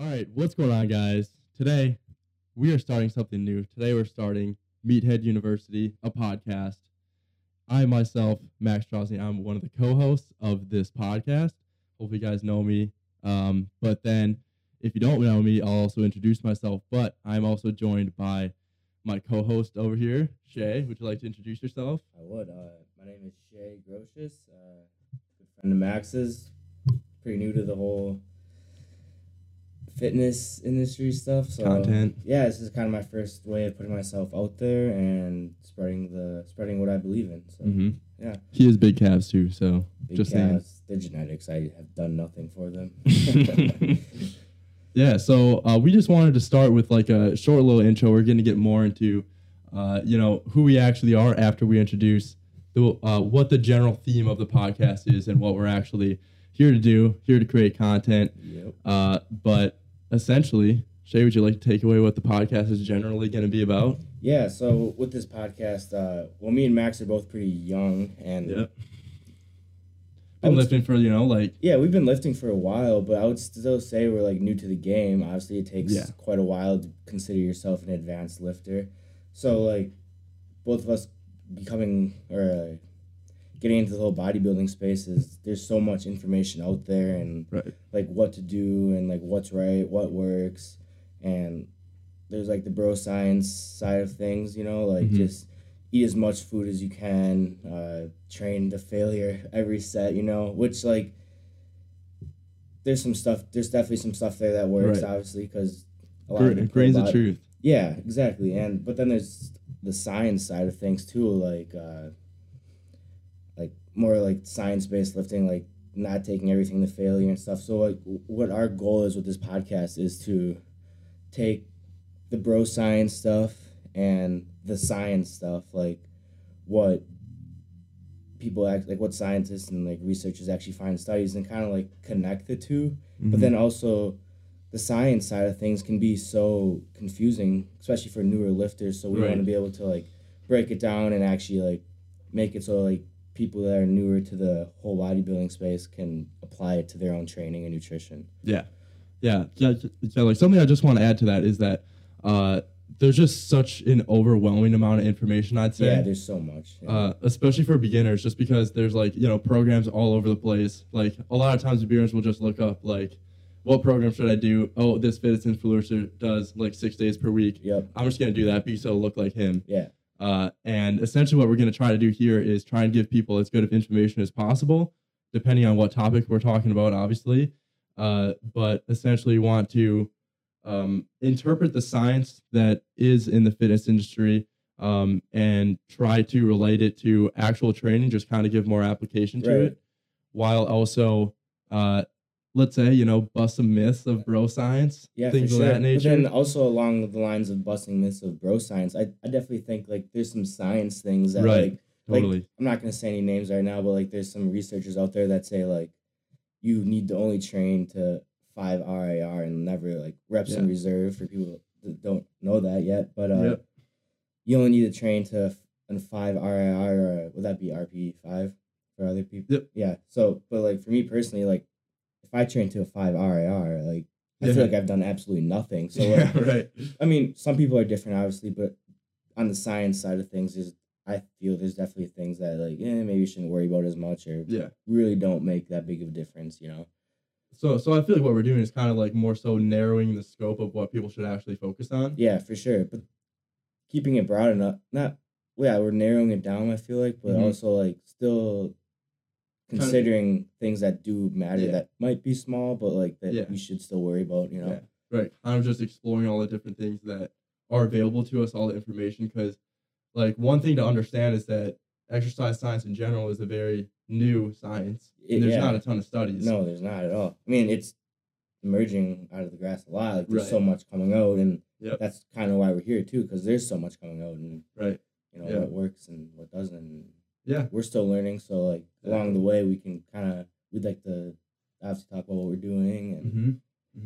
All right, what's going on, guys? Today, we are starting something new. Today, we're starting Meathead University, a podcast. I myself, Max Straussing, I'm one of the co-hosts of this podcast. Hopefully, you guys know me. Um, but then, if you don't know me, I'll also introduce myself. But I'm also joined by my co-host over here, Shay. Would you like to introduce yourself? I would. Uh, my name is Shay Grocious, uh, good friend of Max's. Pretty new to the whole fitness industry stuff. So Content. Yeah, this is kind of my first way of putting myself out there and spreading the spreading what I believe in. So Mm-hmm. yeah. He has big calves too, so big just saying. calves, they're genetics. I have done nothing for them. yeah, so uh, we just wanted to start with like a short little intro. We're going to get more into, uh, you know, who we actually are after we introduce the, uh, what the general theme of the podcast is and what we're actually here to do, here to create content. yep. Uh, but essentially, Shay, would you like to take away what the podcast is generally going to be about? Yeah. So with this podcast, uh, well, me and Max are both pretty young, and Yep. I Been lifting for, you know, like, Yeah, we've been lifting for a while, but I would still say we're like new to the game. Obviously, it takes Yeah. quite a while to consider yourself an advanced lifter. So, like, both of us becoming or uh, getting into the whole bodybuilding space is there's so much information out there and right. like what to do and like what's right, what works, and there's like the bro science side of things. You know, like Mhm. just eat as much food as you can, uh, train to failure every set. You know, which like there's some stuff. There's definitely some stuff there that works, Right. obviously, because a Gra- people grains of truth. yeah, exactly. And but then there's the science side of things too, like uh like more like science based lifting, like not taking everything to failure and stuff. So like what our goal is with this podcast is to take the bro science stuff and the science stuff, like what people act like what scientists and like researchers actually find studies and kind of like connect the 2 but Mhm. then also the science side of things can be so confusing especially for newer lifters so we Right. want to be able to like break it down and actually like make it so like people that are newer to the whole bodybuilding space can apply it to their own training and nutrition Yeah, yeah, yeah. yeah, Like something I just want to add to that is that uh, there's just such an overwhelming amount of information. I'd say, yeah there's so much yeah. uh, especially for beginners, just because there's like you know programs all over the place. Like a lot of times, beginners will just look up like, what program should I do? Oh, this fitness influencer does like six days per week. yep I'm just gonna do that because it'll look like him. yeah Uh, and essentially, what we're going to try to do here is try and give people as good of information as possible, depending on what topic we're talking about, obviously. Uh, but essentially, want to um, interpret the science that is in the fitness industry um, and try to relate it to actual training, just kind of give more application to Right. it, while also, uh, let's say, you know, bust some myths of bro science, Yeah, things for of that nature. But then also along the lines of busting myths of bro science, I, I definitely think like there's some science things that Right. like like totally. I'm not gonna say any names right now, but like there's some researchers out there that say like you need to only train to five RIR and never like reps in reserve for people that don't know that yet. But uh Yep. you only need to train to f- an five RIR or would that be RPE five for other people? Yep. Yeah. So but like for me personally, like if I train to a five RIR, like I Yeah. feel like I've done absolutely nothing. So yeah, like, right. I mean, some people are different, obviously, but on the science side of things, is I feel there's definitely things that like, yeah, maybe you shouldn't worry about as much, or Yeah. really don't make that big of a difference, you know? So, so I feel like what we're doing is kind of like more so narrowing the scope of what people should actually focus on. Yeah, for sure. But keeping it broad enough, not yeah, we're narrowing it down. I feel like, but Mhm. also like still considering things that do matter Yeah. that might be small, but like that Yeah. we should still worry about, you know? Yeah. Right. Kind of just exploring all the different things that are available to us, all the information. Because, like, one thing to understand is that exercise science in general is a very new science. And there's not a ton of studies. No, there's not at all. I mean, it's emerging out of the grass a lot. Like there's Right. so much coming out, and Yep. that's kind of why we're here too, because there's so much coming out, and Right. you know what works and what doesn't. Yeah. we're still learning, so like along the way, we can kind of we'd like to obviously talk about what we're doing and Mm-hmm.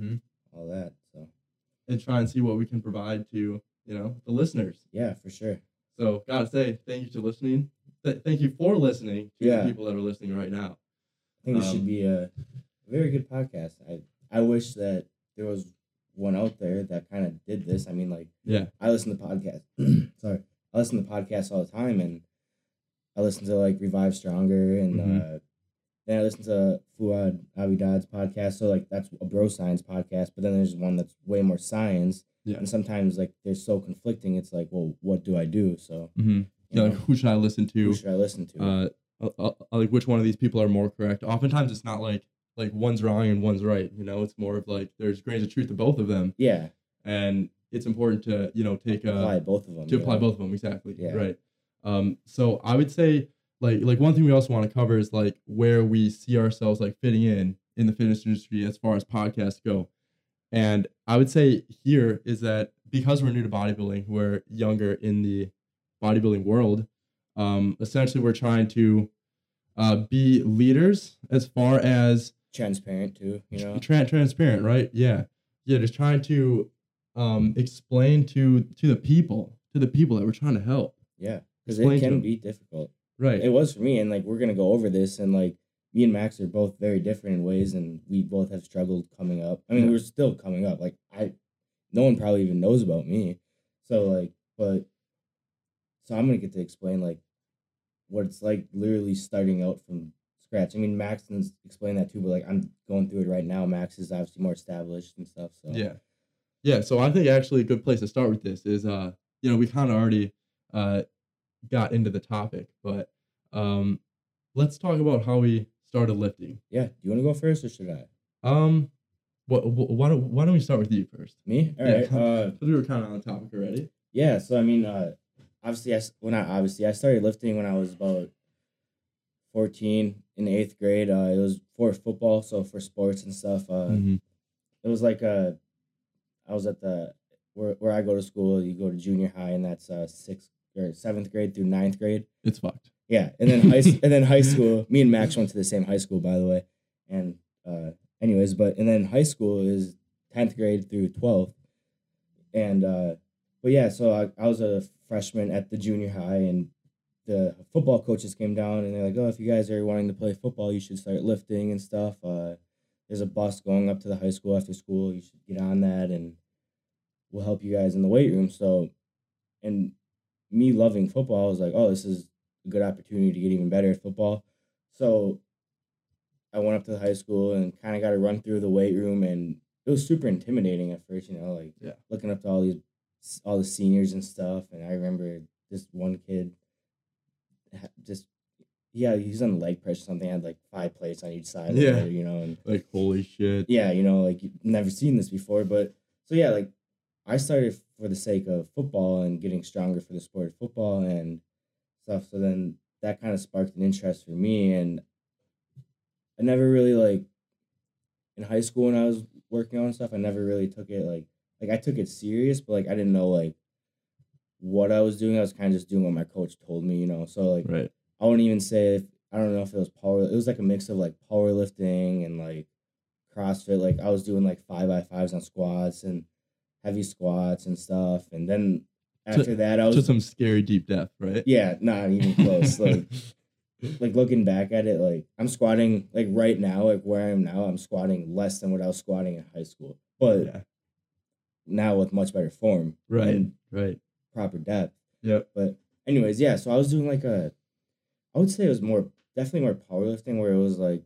Mm-hmm. all that. So And try and see what we can provide to you know the listeners. yeah, for sure. So, gotta say, thank you to listening. Th- thank you for listening to Yeah. the people that are listening right now. I think Um, should be a very good podcast. I I wish that there was one out there that kind of did this. I mean, like Yeah. I listen to podcasts. sorry, I listen to podcasts all the time, and I listen to like Revive Stronger, and Mhm. uh, then I listen to Fouad Abiad's podcast. So like that's a bro science podcast, but then there's one that's way more science. Yeah. And sometimes like they're so conflicting. It's like, well, what do I do? So Mm-hmm. Yeah, like who should I listen to? who should I listen to? uh, uh, uh, like which one of these people are more correct. Oftentimes, it's not like like one's wrong and one's right. You know, it's more of like there's grains of truth to both of them, yeah, and it's important to you know take apply a both of them. to yeah. apply both of them exactly. Yeah. Right. Um. So I would say like like one thing we also want to cover is like where we see ourselves like fitting in in the fitness industry as far as podcasts go. And I would say here is that because we're new to bodybuilding, we're younger in the bodybuilding world. Um, essentially, we're trying to uh, be leaders as far as Transparent too, you know. tra- transparent, right? Yeah, yeah. Just trying to um, explain to to the people, to the people that we're trying to help. Yeah, because it can them. be difficult. Right. It was for me, and like we're gonna go over this, and like me and Max are both very different in ways, and we both have struggled coming up. I mean, Yeah. we're still coming up. Like I, no one probably even knows about me. So like, but so I'm gonna get to explain like what it's like literally starting out from scratch. I mean, Max can explain that too, but like I'm going through it right now. Max is obviously more established and stuff. So Yeah. Yeah. So I think actually a good place to start with this is uh, you know, we kind of already uh got into the topic, but um let's talk about how we started lifting. yeah. Do you want to go first or should I? Um what, wh- why don't why don't we start with you first? Me? All Yeah, right. Uh, we were kind of on the topic already. Yeah, so I mean, uh, obviously, I when I obviously I started lifting when I was about fourteen in the eighth grade. Uh, it was for football, so for sports and stuff. Uh, Mhm. it was like uh, I was at the where where I go to school. You go to junior high, and that's uh sixth or seventh grade through ninth grade. It's fucked. Yeah, and then high and then high school. Me and Max went to the same high school, by the way. And uh, anyways, but and then high school is tenth grade through twelfth, and uh, but yeah, so I, I was a freshman at the junior high, and the football coaches came down and they're like, "Oh, if you guys are wanting to play football, you should start lifting and stuff. Uh, there's a bus going up to the high school after school. You should get on that, and we'll help you guys in the weight room." So, and me loving football, I was like, "Oh, this is a good opportunity to get even better at football." So, I went up to the high school and kind of got to run through the weight room, and it was super intimidating at first. You know, like Yeah. looking up to all these all the seniors and stuff. And I remember this one kid just yeah, he was on leg press or something. I Had like five plates on each side. Yeah. Yeah, you know, and Like holy shit. yeah, you know, like you've never seen this before. But so yeah, like I started for the sake of football and getting stronger for the sport of football and stuff. So then that kind of sparked an interest for me, and I never really like in high school when I was working on stuff. I never really took it like like I took it serious, but like I didn't know like what I was doing. I was kind of just doing what my coach told me, you know. So like Right. I wouldn't even say if I don't know if it was power. It was like a mix of like powerlifting and like CrossFit. Like I was doing like five by fives on squats and heavy squats and stuff. And then after that, I was To some scary deep depth, right? yeah, not even close. like like looking back at it, like I'm squatting like right now, like where I am now, I'm squatting less than what I was squatting in high school, but yeah. now with much better form Right. Right. proper depth. Yep. But anyways, yeah. So I was doing like a, I would say it was more definitely more powerlifting where it was like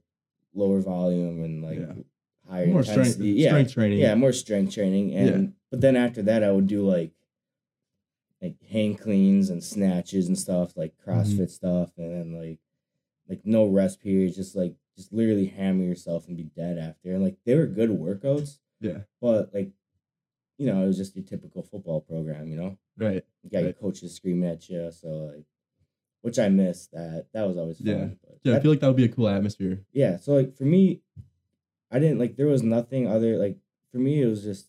lower volume and like Yeah. higher More strength, intensity. yeah, strength training. yeah, more strength training. And but then after that, I would do like like hang cleans and snatches and stuff like Mm-hmm. CrossFit stuff, and then like like no rest periods, just like just literally hammer yourself and be dead after. And like they were good workouts, Yeah. but like you know it was just your typical football program, you know. Right. You got your coaches screaming at you, so like, which I missed. That that was always fun. Yeah. But Yeah. I feel like that would be a cool atmosphere. yeah. So like for me, I didn't like there was nothing other like for me it was just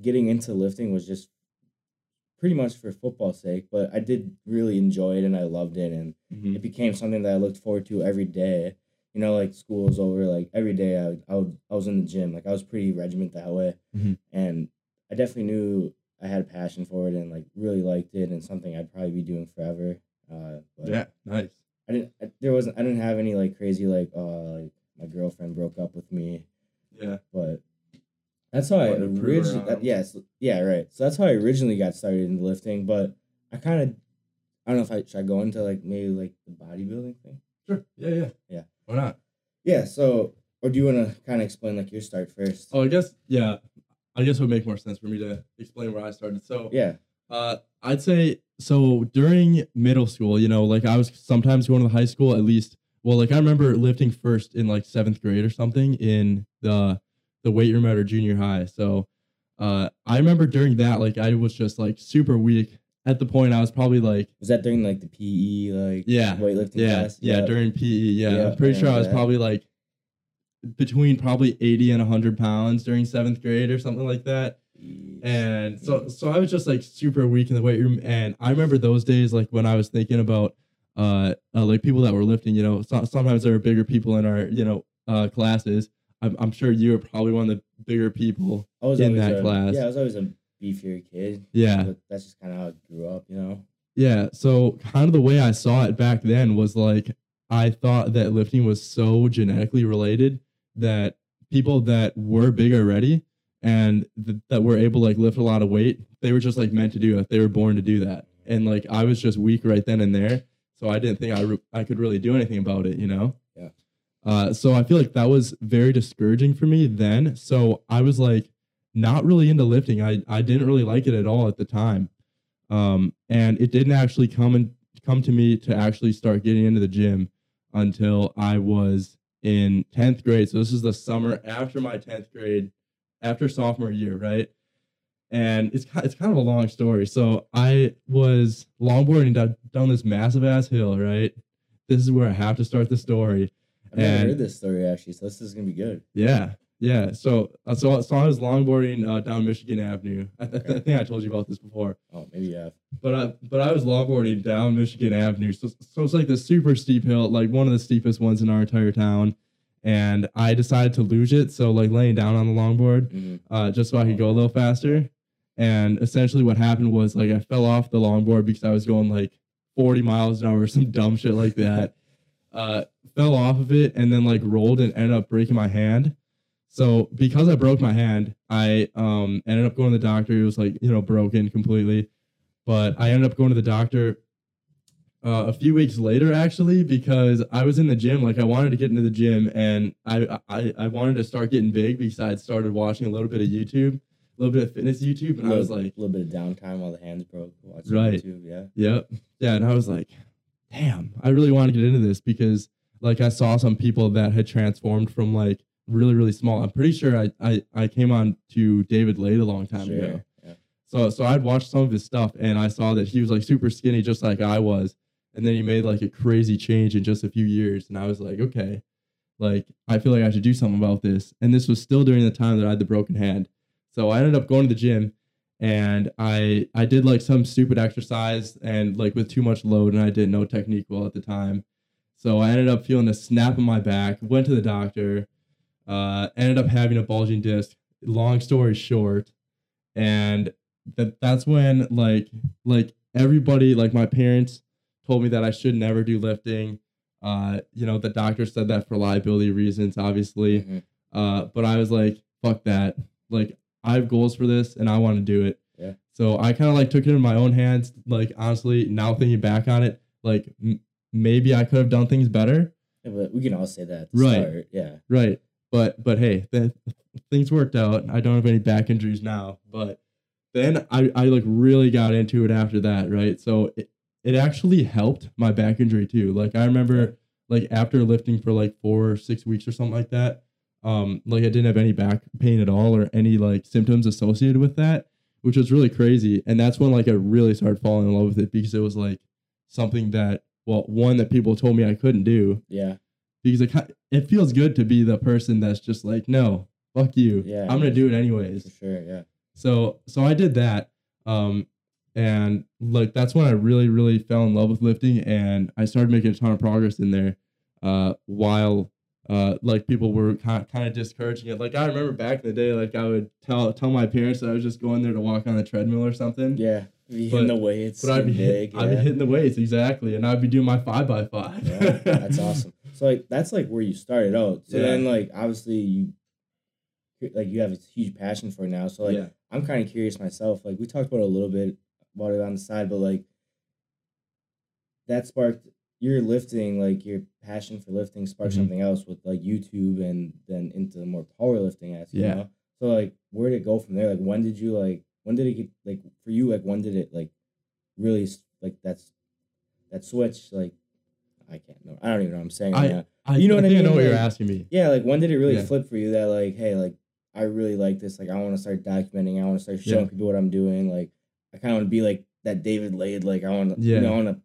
getting into lifting was just pretty much for football's sake. But I did really enjoy it and I loved it and Mhm. it became something that I looked forward to every day. You know, like school was over, like every day I would, I, would, I was in the gym. Like I was pretty regiment that way, Mhm. and I definitely knew I had a passion for it and like really liked it and something I'd probably be doing forever. Uh, but Yeah. Nice. I didn't. I, there wasn't. I didn't have any like crazy like uh like my girlfriend broke up with me, Yeah. but That's how I Wanted to prove her originally. That, yes, yeah, right. So that's how I originally got started in lifting, but I kind of, I don't know if I should I go into like maybe like the bodybuilding thing. Sure. Yeah, yeah. Yeah. Why not? Yeah. So, or do you want to kind of explain like your start first? Oh, I guess yeah. I guess it would make more sense for me to explain where I started. So Yeah. Uh, I'd say so during middle school, you know, like I was sometimes going to the high school at least. Well, like I remember lifting first in like seventh grade or something in the the weight room at our junior high. So, uh, I remember during that, like I was just like super weak. At the point, I was probably like, Was that during like the PE like Yeah, weightlifting yeah, class? yeah, during PE, yeah. Yeah, I'm pretty sure I was that. probably like between probably eighty and hundred pounds during seventh grade or something like that. And so so I was just like super weak in the weight room. And I remember those days like when I was thinking about uh, uh like people that were lifting, you know, so, sometimes there were bigger people in our, you know, uh classes. I'm, I'm sure you were probably one of the bigger people. I was in that a, class. Yeah, I was always a beefier kid. Yeah. But that's just kind of how I grew up, you know. Yeah. So kind of the way I saw it back then was like I thought that lifting was so genetically related that people that were big already and th- that were able to like lift a lot of weight, they were just like meant to do it. They were born to do that. And like I was just weak right then and there, so I didn't think I re- I could really do anything about it, you know. Uh, so I feel like that was very discouraging for me then. So I was like not really into lifting. I I didn't really like it at all at the time. Um, and it didn't actually come and come to me to actually start getting into the gym until I was in 10th grade. So this is the summer after my 10th grade, after sophomore year, right? And it's it's kind of a long story. So I was longboarding down, down this massive ass hill, right? This is where I have to start the story. I've never And- heard this story actually, so this is gonna be good. Yeah, yeah. So uh, so so I was longboarding uh, down Michigan Avenue. I, th- I think I told you about this before. Oh, maybe yeah. But I but I was longboarding down Michigan Avenue. So so it's like this super steep hill, like one of the steepest ones in our entire town. And I decided to luge it, so like laying down on the longboard, hmm uh, just so I could go a little faster. And essentially, what happened was like I fell off the longboard because I was going like 40 miles an hour, or some dumb shit like that. Uh, fell off of it and then like rolled and ended up breaking my hand. So because I broke my hand, I um ended up going to the doctor. It was like you know broken completely, but I ended up going to the doctor uh, a few weeks later actually because I was in the gym. Like I wanted to get into the gym and I I, I wanted to start getting big because I had started watching a little bit of YouTube, a little bit of fitness YouTube, and I was like, a little bit of downtime while the hands broke. Watching Right. YouTube, yeah. Yep. Yeah. And I was like, damn, I really want to get into this because like I saw some people that had transformed from like really, really small. I'm pretty sure I I, I came on to David Laid a long time sure. ago. Yeah. So so I'd watched some of his stuff and I saw that he was like super skinny just like I was. And then he made like a crazy change in just a few years. And I was like, okay, like I feel like I should do something about this. And this was still during the time that I had the broken hand. So I ended up going to the gym and I I did like some stupid exercise and like with too much load and I didn't know technique well at the time. So I ended up feeling a snap in my back, went to the doctor, uh, ended up having a bulging disc. Long story short, and that that's when like like everybody like my parents told me that I should never do lifting. Uh, you know, the doctor said that for liability reasons, obviously. Mhm. Uh, but I was like, fuck that. Like, I have goals for this and I want to do it. Yeah. So I kind of like took it in my own hands. Like, honestly, now thinking back on it, like m- maybe I could have done things better. Yeah, but we can all say that Right. start. Yeah. Right. But, but hey, the, things worked out. I don't have any back injuries now, but then I, I like really got into it after that. Right. So it, it actually helped my back injury too. Like I remember like after lifting for like four or six weeks or something like that, um, like I didn't have any back pain at all or any like symptoms associated with that, which was really crazy. And that's when like I really started falling in love with it because it was like something that, well, one that people told me I couldn't do Yeah. because it, it feels good to be the person that's just like, no, fuck you. Yeah. I'm gonna do it For anyways. sure. Yeah. So so I did that. Um and like that's when I really, really fell in love with lifting and I started making a ton of progress in there. Uh while uh like people were kind kind of discouraging it. Like I remember back in the day, like I would tell tell my parents that I was just going there to walk on the treadmill or something. Yeah. Be But- the weights. But I'd be hit, big. I'd be hitting the weights exactly, and I'd be doing my five by five. yeah, that's awesome. So like that's like where you started out. So Yeah. then like obviously you like you have a huge passion for it now. So like yeah. I'm kind of curious myself. Like we talked about a little bit about it on the side, but like that sparked your lifting, like your passion for lifting sparked Mhm. something else with like YouTube and then into more powerlifting as you Yeah. know. So like where did it go from there? Like when did you like when did it get like for you like when did it like really like that's that switch like I can't know I don't even know what I'm saying right. I, You know I what I think I know mean? what you're asking me. Yeah, like when did it really Yeah. flip for you that like, hey, like I really like this. Like I want to start documenting. I want to start showing Yeah. people what I'm doing. Like I kind of want to be like that David Laid Like I want to, Yeah. you know, I want to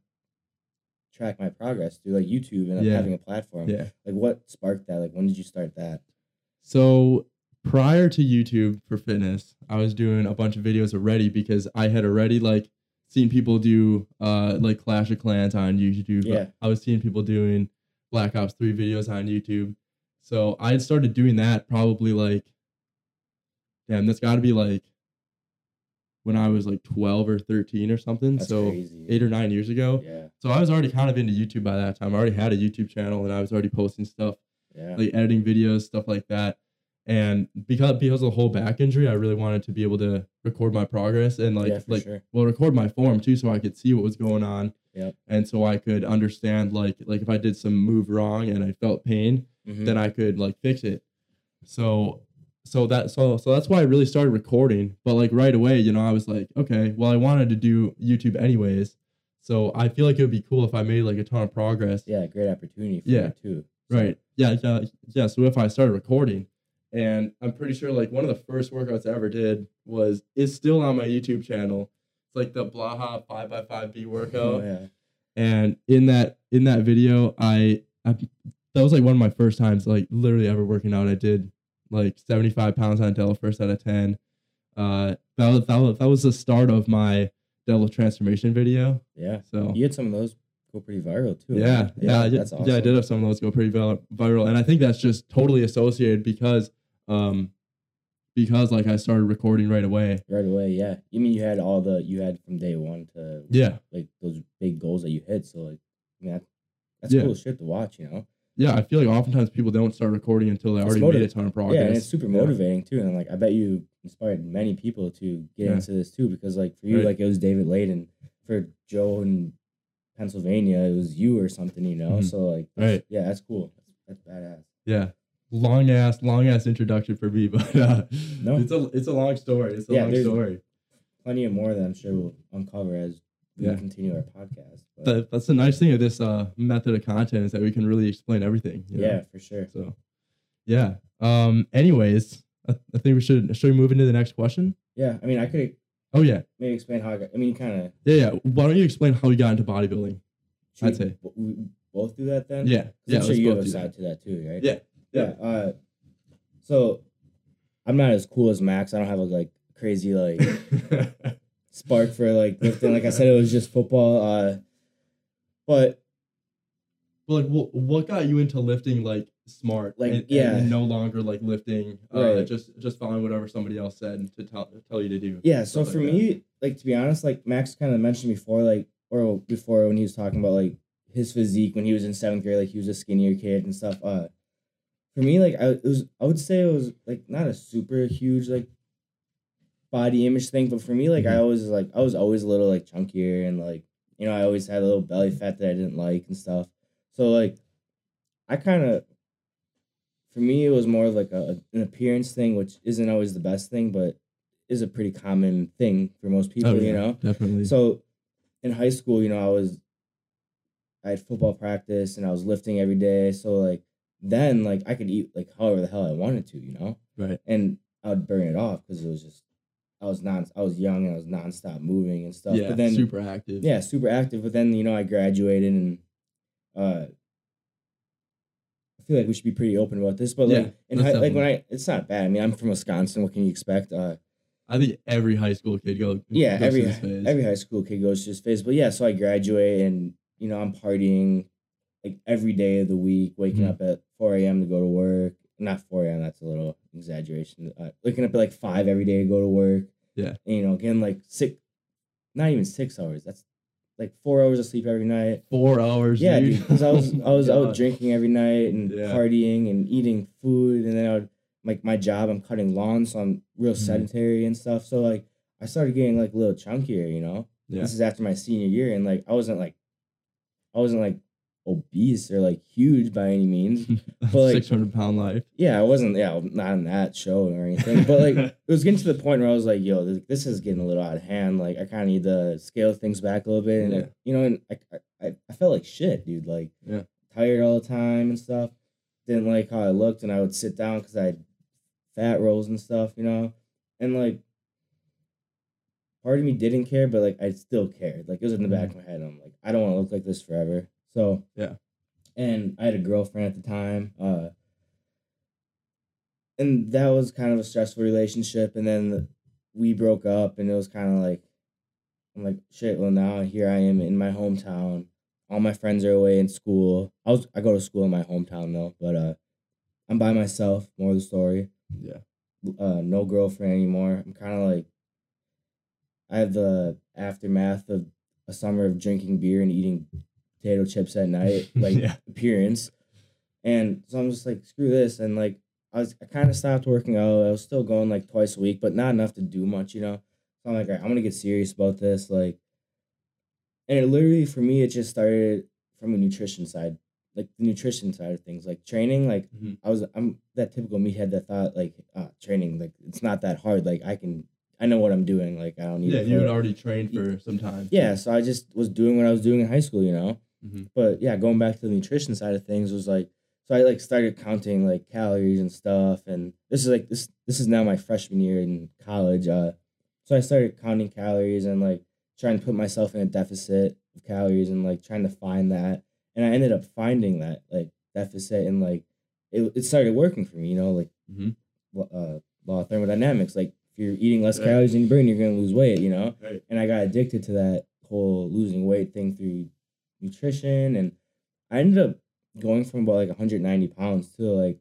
track my progress through like YouTube and Yeah. having a platform. Yeah. Like what sparked that? Like when did you start that? So prior to YouTube for fitness, I was doing a bunch of videos already because I had already like seen people do uh like Clash of Clans on YouTube. Yeah. I was seeing people doing Black Ops 3 videos on YouTube. So I had started doing that probably like damn, that's gotta be like when I was like 12 or 13 or something. That's so crazy. eight or nine years ago. Yeah. So I was already kind of into YouTube by that time. I already had a YouTube channel and I was already posting stuff Yeah. like editing videos, stuff like that. And because because of the whole back injury, I really wanted to be able to record my progress and like yeah, like sure. well record my form too, so I could see what was going on. Yep. And so I could understand like like if I did some move wrong and I felt pain, Mhm. then I could like fix it. So so that so so that's why I really started recording. But like right away, you know, I was like, okay, well I wanted to do YouTube anyways. So I feel like it would be cool if I made like a ton of progress. yeah, great opportunity for Yeah. too. Right. Yeah, yeah, yeah. So if I started recording, and I'm pretty sure like one of the first workouts I ever did was is still on my YouTube channel. It's like the Blaha five x five B workout. Oh, yeah. And in that in that video, I, I that was like one of my first times like literally ever working out. I did like 75 pounds on Della first out of 10. Uh, that was, that was that was the start of my Della transformation video. Yeah. So You had some of those go pretty viral too. yeah, yeah, yeah, That's awesome. yeah. I did have some of those go pretty viral, and I think that's just totally associated because, um, because like I started recording right away. Right away, yeah. You mean you had all the you had from day one to Yeah, like those big goals that you hit. So like, I mean, that, that's Yeah. cool shit to watch. You know. yeah. I feel like oftentimes people don't start recording until they It's already motiv- made a ton of progress. Yeah, and it's super Yeah. motivating too. And like, I bet you inspired many people to get Yeah. into this too. Because like for you, Right. like it was David Layden. For Joe in Pennsylvania, it was you or something. You know. Mhm. So like, Right. yeah, that's cool. That's, that's badass. Yeah, long ass, long ass introduction for me, but uh, No. it's a it's a long story. It's a Yeah, long story. Plenty of more that I'm sure we'll uncover as we Yeah. continue our podcast. But That, that's the nice thing of this uh method of content is that we can really explain everything. you know? yeah, for sure. So, yeah. Um. Anyways, I, I think we should should we move into the next question. Yeah, I mean, I could Oh yeah. maybe explain how I got. I mean, kind of. Yeah, yeah. Why don't you explain how you got into bodybuilding? I'd say. we both do that then. Yeah, yeah. I'm sure you have a side to that too, right? Yeah, Yeah. Uh, so I'm not as cool as Max. I don't have a like crazy like spark for like lifting. Like I said, it was just football. Uh, but But like, what, what got you into lifting like smart? Like, and, yeah. and no longer like lifting, uh, Right. just just following whatever somebody else said to tell tell you to do. yeah, so for like me, like to be honest, like Max kind of mentioned before, like or before when he was talking about like his physique when he was in seventh grade, like he was a skinnier kid and stuff. Uh, for me, like I it was, I would say it was like not a super huge like body image thing, but for me, like I Mhm. always like I was always a little like chunkier and like you know I always had a little belly fat that I didn't like and stuff. So like, I kind of. For me, it was more of like a an appearance thing, which isn't always the best thing, but is a pretty common thing for most people, Oh, you know. definitely. So in high school, you know, I was I had football practice and I was lifting every day. So like then like I could eat like however the hell I wanted to, you know? right. And I would burn it off because it was just I was non I was young and I was nonstop moving and stuff. Yeah. but then super active. yeah, super active. But then, you know, I graduated and uh I feel like we should be pretty open about this. But like Yeah, in high, like when. I it's not bad. I mean I'm from Wisconsin, what can you expect? Uh I think every high school kid go. yeah goes every through this phase. every high school kid goes to this phase but yeah so i graduate and you know i'm partying like every day of the week waking Mhm. up at 4 a.m to go to work not 4 a.m that's a little exaggeration uh, waking up at like 5 every day to go to work Yeah. and, you know getting like six not even six hours that's like four hours of sleep every night Four hours. yeah dude. because i was i was out drinking every night and Yeah. partying and eating food and then i would like my job, I'm cutting lawns, so I'm real Mhm. sedentary and stuff. So like I started getting like a little chunkier, you know. Yeah. This is after my senior year, and like I wasn't like, I wasn't like obese or like huge by any means. But, like- Six hundred pound life. Yeah, I wasn't. Yeah, not on that show or anything. But like, it was getting to the point where I was like, "Yo, this, this is getting a little out of hand. Like, I kind of need to scale things back a little bit." And Yeah. you know, and I, I, I felt like shit, dude. Like, Yeah. tired all the time and stuff. Didn't like how I looked, and I would sit down because I had fat rolls and stuff, you know. And like, part of me didn't care, but like, I still cared. Like, it was in the back mm. of my head. I'm like, I don't want to look like this forever. So Yeah. and I had a girlfriend at the time. Uh, and that was kind of a stressful relationship. And then we broke up, and it was kind of like, I'm like, shit. Well, now here I am in my hometown. All my friends are away in school. I was I go to school in my hometown though, but uh, I'm by myself. More of the story. Yeah. Uh, no girlfriend anymore. I'm kind of like, I have the aftermath of a summer of drinking beer and eating potato chips at night, like Yeah. appearance. And so I'm just like, screw this. And like, I was, I kind of stopped working out. I was still going like twice a week, but not enough to do much, you know? So I'm like, all right, I'm going to get serious about this. Like, and it literally, for me, it just started from a nutrition side, like the nutrition side of things, like training. Like, Mhm. I was, I'm that typical meathead that thought, like, uh, training, like, it's not that hard. Like, I can, I know what I'm doing. Like, I don't need Yeah, to you had already trained for some time. yeah, so I just was doing what I was doing in high school, you know. Mhm. But yeah, going back to the nutrition side of things was like, so I like started counting like calories and stuff, and this is like this this is now my freshman year in college. Uh, so I started counting calories and like trying to put myself in a deficit of calories and like trying to find that, and I ended up finding that like deficit and like it it started working for me, you know, like Mhm. uh, law of thermodynamics, like. If you're eating less Yeah. calories than you burn, you're gonna lose weight, you know Right. and I got addicted to that whole losing weight thing through nutrition, and I ended up going from about like 190 pounds to like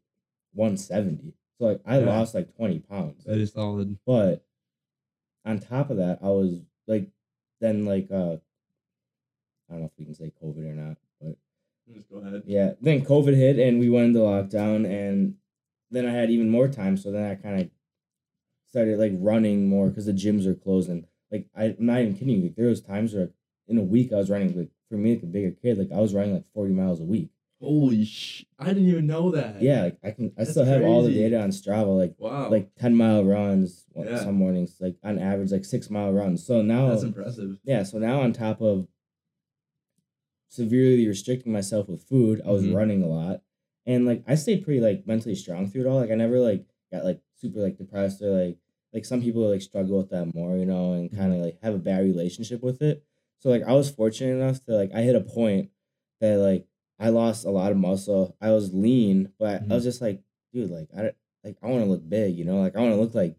170. So like I Yeah. lost like 20 pounds, That is solid. but on top of that, I was like, then like uh, I don't know if we can say COVID or not, but Just go ahead. yeah, then COVID hit and we went into lockdown, and then I had even more time. So then I kind of started like running more because the gyms are closed. And like I, I'm not even kidding you. Like, there was times where in a week I was running like for me like a bigger kid, like I was running like 40 miles a week. Holy sh! I didn't even know that. Yeah, like I can I That's still have all the data on Strava, like Wow. like 10 mile runs Yeah. some mornings, like on average like six mile runs. So now that's impressive. yeah, so now on top of severely restricting myself with food, I was Mhm. running a lot. And like I stayed pretty like mentally strong through it all. Like I never like got like super like depressed or like like some people like struggle with that more, you know, and kind of like have a bad relationship with it. So like I was fortunate enough to like I hit a point that like I lost a lot of muscle. I was lean, but I was just like, dude, like I don't- like I want to look big, you know, like I want to look like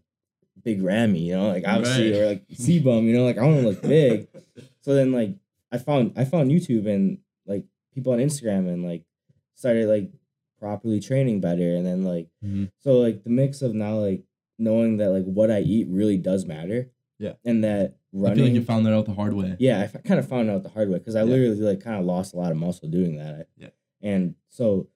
Big Rammy, you know, like obviously Right. or like C-Bum, you know, like I want to look big. So then like I found I found YouTube and like people on Instagram and like started like properly training better and then like Mhm. so like the mix of now like knowing that like what I eat really does matter. Yeah. And that I feel like you found that out the hard way. yeah, I f- kind of found out the hard way because I Yeah. literally like kind of lost a lot of muscle doing that. Yeah. And so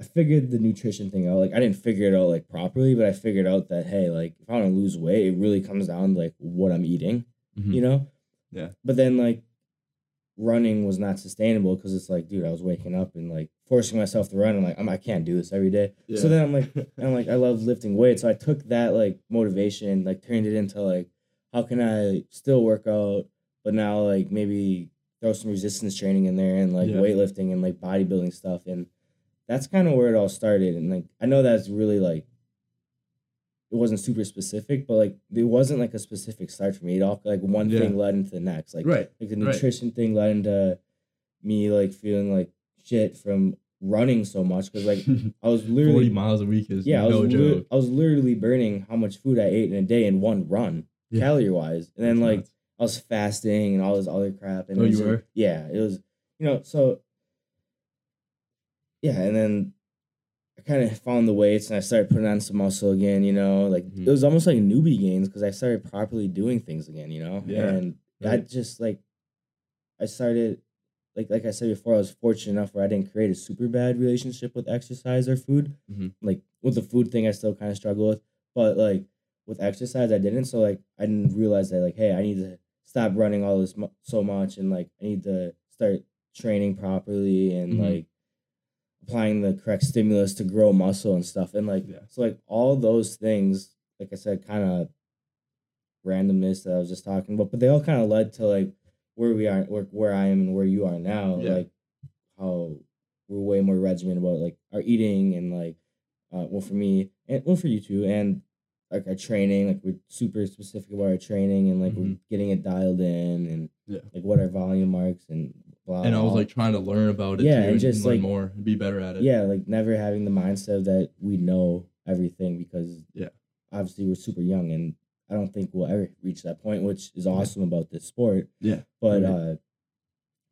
I figured the nutrition thing out. Like I didn't figure it out like properly, but I figured out that hey, like if I want to lose weight, it really comes down to like what I'm eating, Mhm. you know? Yeah. But then like running was not sustainable because it's like, dude, I was waking up and like forcing myself to run. I'm like, I'm, I can't do this every day. Yeah. So then I'm like, I'm like, I love lifting weights. So I took that like motivation, like turned it into like, how can I still work out, but now like maybe throw some resistance training in there and like Yeah. weightlifting and like bodybuilding stuff. And that's kind of where it all started. And like, I know that's really like, it wasn't super specific, but like, it wasn't like a specific start for me. It all like one Yeah. thing led into the next. Like, right. like the Right. nutrition thing led into me like feeling like shit from running so much because like I was literally Forty miles a week is yeah, I was no lit- I was literally burning how much food I ate in a day in one run, Yeah. calorie wise. And then That's like nuts. I was fasting and all this other crap. And Oh, was you were? yeah, it was you know so yeah, and then I kind of found the weights and I started putting on some muscle again. You know, like Mhm. it was almost like newbie gains because I started properly doing things again. You know, Yeah, and I right. just like I started like like I said before, I was fortunate enough where I didn't create a super bad relationship with exercise or food. Mhm. Like with the food thing, I still kind of struggle with. But like with exercise, I didn't. So like I didn't realize that like, hey, I need to stop running all this mu- so much, and like I need to start training properly and Mhm. like applying the correct stimulus to grow muscle and stuff. And like Yeah. so like all those things, like I said, kind of randomness that I was just talking about, but they all kind of led to like where we are, where, where I am and where you are now. Yeah. Like how we're way more regimented about like our eating and like, uh, well for me and well for you too, and like our training, like we're super specific about our training and like we're Mhm. getting it dialed in and Yeah. like what our volume marks and blah. and I was like trying to learn about it Yeah, too, and just, learn like- more and be better at it. yeah, like never having the mindset that we know everything because Yeah. obviously we're super young and I don't think we'll ever reach that point, which is awesome about this sport. Yeah. But Right. uh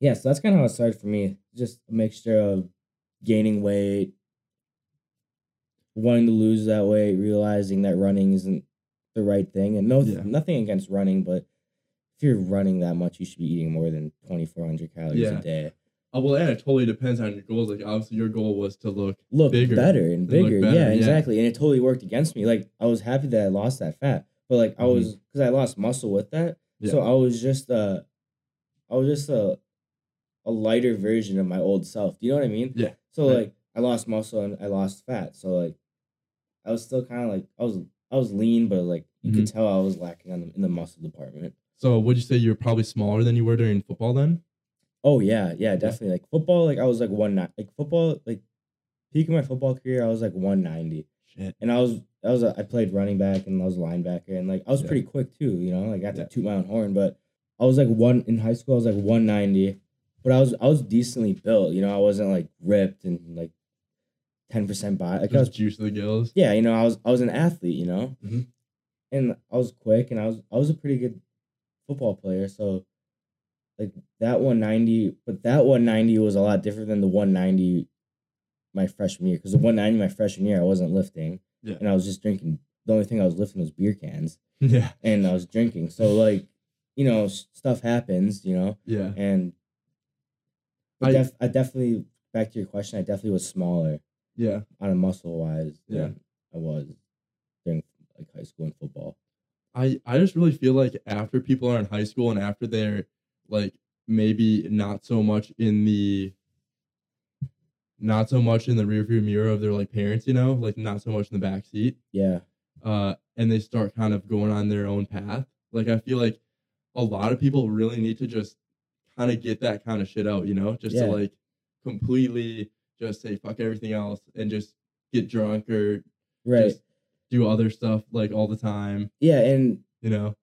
yeah, so that's kind of how it started for me. Just a mixture of gaining weight, wanting to lose that weight, realizing that running isn't the right thing. And no Yeah. nothing against running, but if you're running that much, you should be eating more than twenty four hundred calories Yeah. a day. Oh, well, and it totally depends on your goals. Like obviously, your goal was to look. look bigger better and bigger. better, yeah, yeah. exactly. And it totally worked against me. Like I was happy that I lost that fat, but like I Mhm. was because I lost muscle with that. So I was just uh, I was just a a lighter version of my old self. Do you know what I mean? Yeah. So like I lost muscle and I lost fat. So like I was still kind of like I was I was lean, but like you could Mm-hmm. tell I was lacking on the, in the muscle department. So would you say you were probably smaller than you were during football then? Oh yeah, yeah, definitely. Like football, like I was like one ni- like football, like peak of my football career, I was like one ninety. Shit. and I was I was a, I played running back and I was a linebacker and like I was Yeah. pretty quick too, you know, like I got Yeah. to toot my own horn, but I was like one in high school I was like one ninety, but I was I was decently built, you know, I wasn't like ripped and like ten percent body, like I was Just juice the gills. yeah, you know, I was I was an athlete, you know, Mhm. and I was quick and I was I was a pretty good football player, so like that one ninety, but that one ninety was a lot different than the one ninety my freshman year because the one ninety my freshman year I wasn't lifting, Yeah. and I was just drinking. The only thing I was lifting was beer cans, Yeah. and I was drinking. So like, you know, stuff happens, you know, Yeah. and I- def- I definitely back to your question. I definitely was smaller Yeah. on a muscle wise Yeah. than I was during like high school and football. I I just really feel like after people are in high school and after they're like maybe not so much in the not so much in the rearview mirror of their like parents, you know, like not so much in the back seat. Yeah, Uh, and they start kind of going on their own path. Like I feel like a lot of people really need to just kind of get that kind of shit out, you know, just Yeah. to like completely just say fuck everything else and just get drunk or right. just do other stuff like all the time, yeah, and you know.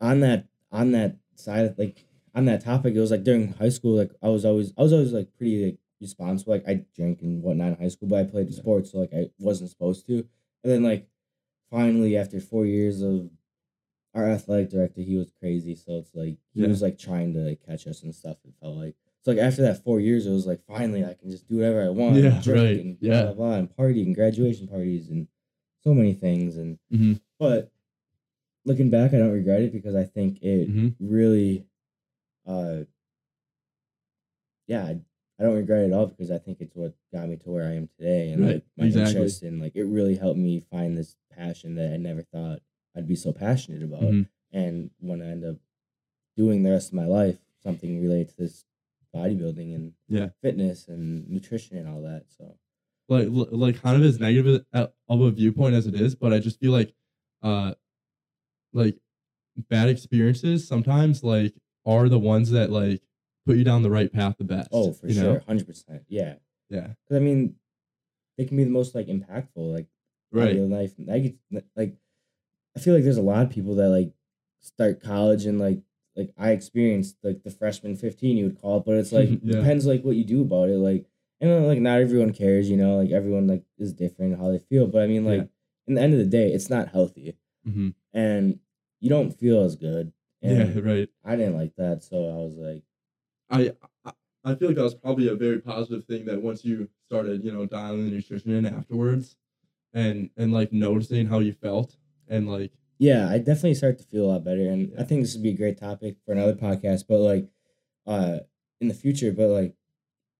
on that on that side like on that topic it was like during high school like i was always i was always like pretty like responsible like i drank and whatnot in high school but i played Yeah. sports so like i wasn't supposed to and then like finally after four years of our athletic director he was crazy so it's like he Yeah. was like trying to like, catch us and stuff it felt like so like after that four years it was like finally i can just do whatever i want and Yeah, drink right. and Yeah. blah, blah blah and party and graduation parties and so many things and Mhm. but looking back, I don't regret it because I think it Mhm. really, uh, yeah, I, I don't regret it at all because I think it's what got me to where I am today and Right, like my exactly. interest in like it really helped me find this passion that I never thought I'd be so passionate about. Mhm. And when I end up doing the rest of my life, something related to this bodybuilding and Yeah. fitness and nutrition and all that. So like like kind of as negative of a viewpoint as it is, but I just feel like uh like bad experiences sometimes like are the ones that like put you down the right path the best. oh, for sure, hundred percent, yeah. Yeah. Because I mean, they can be the most like impactful, like Right. real life. Like, like, I feel like there's a lot of people that like start college and like like I experienced like the freshman fifteen you would call it, but it's like Yeah. depends like what you do about it. Like, and uh, like not everyone cares, you know. Like everyone like is different how they feel, but I mean like Yeah. in the end of the day, it's not healthy, hmm and you don't feel as good. And Yeah, right. I didn't like that, so I was like, I I- I feel like that was probably a very positive thing that once you started, you know, dialing the nutrition in afterwards and and like noticing how you felt and like yeah, I definitely start to feel a lot better, and I think this would be a great topic for another podcast. But like, uh, in the future, but like,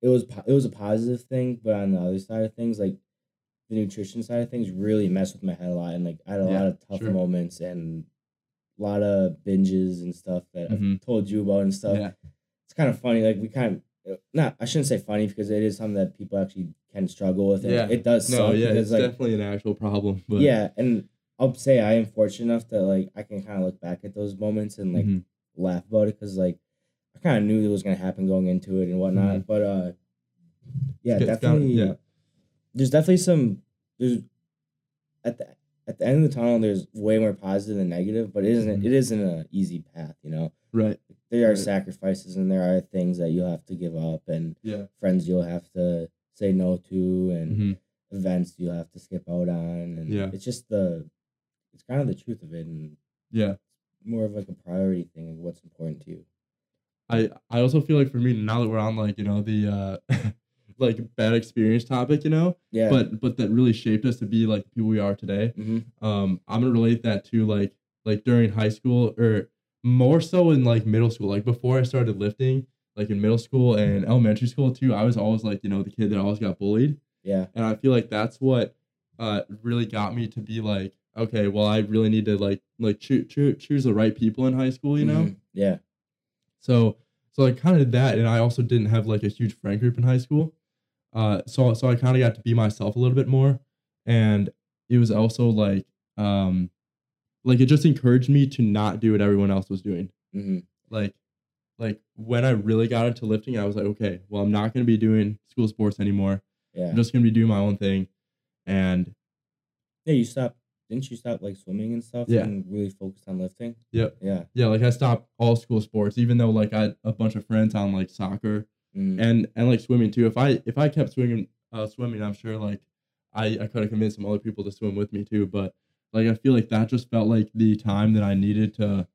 it was po- it was a positive thing, but on the other side of things, like, the nutrition side of things really messed with my head a lot, and like I had a Yeah, lot of tough sure. moments and a lot of binges and stuff that Mhm. I've told you about and stuff. Yeah. It's kind of funny, like we kind of not. I shouldn't say funny because it is something that people actually can struggle with. and Yeah. it does. No, yeah, it's like, definitely an actual problem. But yeah, and I'll say I am fortunate enough that like I can kind of look back at those moments and like Mhm. laugh about it because like I kind of knew it was gonna happen going into it and whatnot. But uh, yeah, definitely. yeah. There's definitely some. There's at the at the end of the tunnel. There's way more positive than negative, but it isn't. Mhm. It isn't an easy path. You know, right. there are Right. sacrifices and there are things that you'll have to give up and Yeah. friends you'll have to say no to and hmm events you'll have to skip out on and Yeah. it's just the it's kind of the truth of it and Yeah. more of like a priority thing and what's important to you I I also feel like for me now that we're on like you know the uh like bad experience topic, you know, yeah but but that really shaped us to be like the people we are today. hmm Um, I'm gonna relate that to like like during high school or more so in like middle school. Like before I started lifting, like in middle school and elementary school too, I was always like you know the kid that always got bullied. yeah and I feel like that's what uh really got me to be like, okay, well, I really need to like like choose choo- choose the right people in high school, you know. Mhm. yeah So so I kind of did that, and I also didn't have like a huge friend group in high school. Uh, so so I kind of got to be myself a little bit more, and it was also like um, like it just encouraged me to not do what everyone else was doing hmm like like when I really got into lifting, I was like, okay, well, I'm not gonna be doing school sports anymore. yeah I'm just gonna be doing my own thing, and yeah you stopped didn't you stop like swimming and stuff Yeah. and really focus on lifting Yep. yeah yeah, like I stopped all school sports, even though like I had a bunch of friends on like soccer Mhm. and and like swimming too. If I if I kept swimming, uh, swimming, I'm sure like I I could have convinced some other people to swim with me too. But like I feel like that just felt like the time that I needed to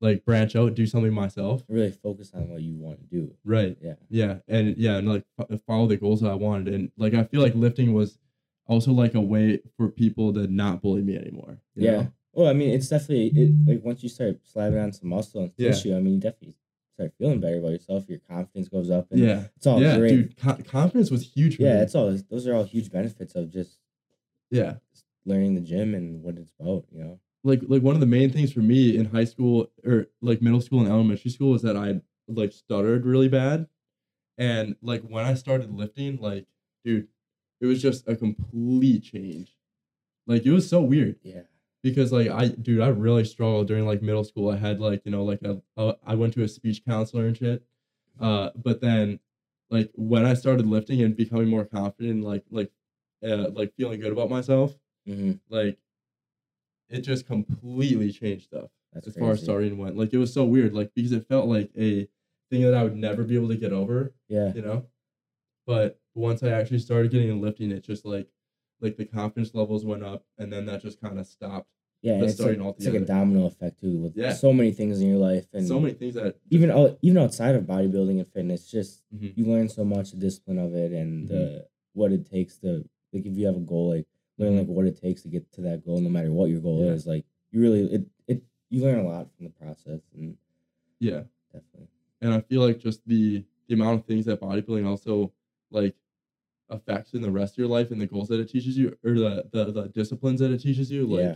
like branch out, do something myself. really focus on what you want to do Right. yeah Yeah, and yeah, and like follow the goals that I wanted, and like I feel like lifting was also like a way for people to not bully me anymore. you yeah know? well i mean it's definitely it like once you start slapping on some muscle and Yeah. tissue i mean you definitely start feeling better about yourself your confidence goes up and yeah, it's all yeah, great dude. Co- confidence was huge. For yeah it's all those are all huge benefits of just yeah. learning the gym and what it's about you know like like one of the main things for me in high school or like middle school and elementary school was that I like stuttered really bad. And like when I started lifting, like dude, it was just a complete change. Like it was so weird yeah because like I dude, I really struggled during like middle school. I had like, you know, like a, a I went to a speech counselor and shit. Uh but then like when I started lifting and becoming more confident like like uh, like feeling good about myself, hmm like it just completely changed stuff that's as far as starting went. Like it was so weird, like because it felt like a thing that I would never be able to get over, yeah you know. But once I actually started getting into lifting, it just like like the confidence levels went up, and then that just kind of stopped. yeah and it's like, it's like a domino effect too with Yeah. so many things in your life and so many things that even out, even outside of bodybuilding and fitness just Mhm. you learn so much the discipline of it and uh, what it takes to like if you have a goal like learn like what it takes to get to that goal no matter what your goal Yeah. is like you really it, it you learn a lot from the process and yeah, definitely and I feel like just the the amount of things that bodybuilding also like affects in the rest of your life and the goals that it teaches you or the the, the disciplines that it teaches you like yeah.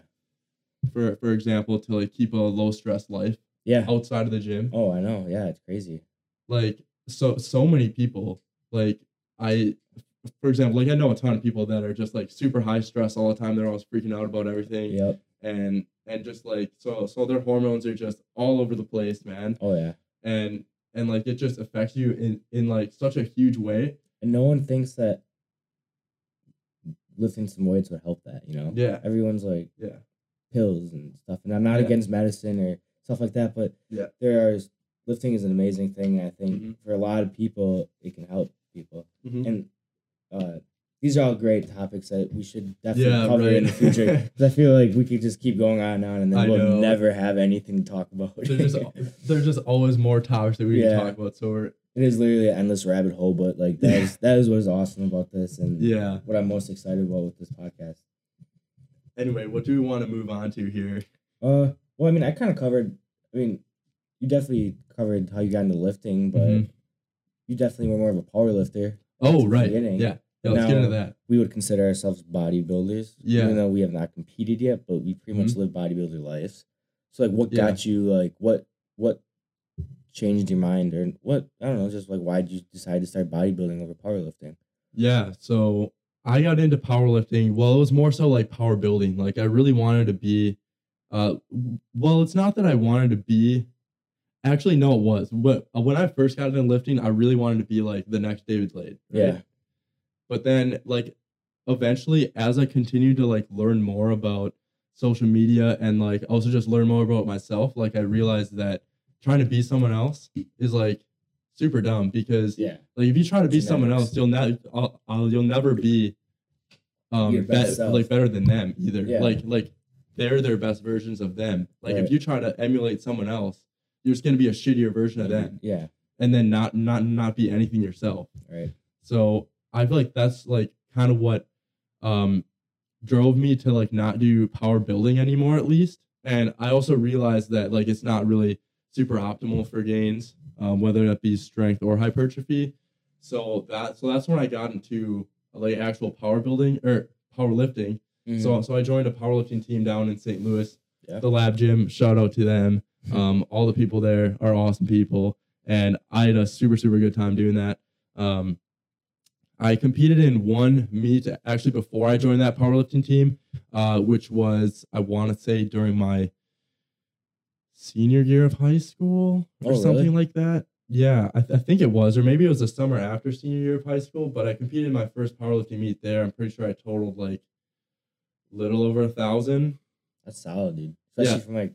for for example to like keep a low stress life yeah. outside of the gym. Oh i know. Yeah it's crazy. Like so so many people like i for example like i know a ton of people that are just like super high stress all the time. They're always freaking out about everything. Yep. And and just like so so their hormones are just all over the place man. Oh yeah. And and like it just affects you in in like such a huge way and no one thinks that lifting some weights would help that you know yeah everyone's like yeah pills and stuff. And I'm not Yeah. against medicine or stuff like that, but Yeah. there are lifting is an amazing thing. I think Mhm. for a lot of people, it can help people. Mhm. And uh, these are all great topics that we should definitely Yeah, cover in the future. I feel like we could just keep going on and on, and then I we'll know. never have anything to talk about. there's just there's just always more topics that we Yeah. can talk about so we're it is literally an endless rabbit hole, but like that is that is what is awesome about this, and yeah what I'm most excited about with this podcast. anyway what do we want to move on to here Uh, well, I mean, I kind of covered. I mean, you definitely covered how you got into lifting, but Mhm. you definitely were more of a power lifter. oh right beginning. yeah Yeah, let's get into that. we would consider ourselves bodybuilders. Yeah. Even though we have not competed yet, but we pretty much Mhm. live bodybuilder lives. So like what Yeah. got you like what what changed your mind or what I don't know, just like why did you decide to start bodybuilding over powerlifting? Yeah, so I got into powerlifting. Well, it was more so like power building. Like I really wanted to be uh well, it's not that I wanted to be actually no it was. But uh, when I first got into lifting, I really wanted to be like the next David Laid. right? Yeah. But then like eventually as I continued to like learn more about social media and like also just learn more about myself, like I realized that trying to be someone else is like super dumb because Yeah. like if you try to be someone else, you'll never I'll, I'll, you'll never be um bet- like better than them either. Yeah. Like like they're their best versions of them. Like Right. if you try to emulate someone else, you're just gonna be a shittier version of them, Yeah. and then not not not be anything yourself. Right. So I feel like that's like kind of what um drove me to like not do power building anymore at least. And I also realized that like it's not really super optimal for gains, um, whether that be strength or hypertrophy. So that so that's when I got into like actual power building or powerlifting. Mhm. So so I joined a powerlifting team down in St. Louis, Yeah. the Lab Gym. Shout out to them. Um, all the people there are awesome people, and I had a super super good time doing that. Um, I competed in one meet actually before I joined that powerlifting team, uh, which was I want to say during my senior year of high school or Oh, really? something like that. Yeah, I, th- I think it was, or maybe it was the summer after senior year of high school. But I competed in my first powerlifting meet there. I'm pretty sure I totaled like little over a thousand. That's solid, dude. Especially Yeah. from like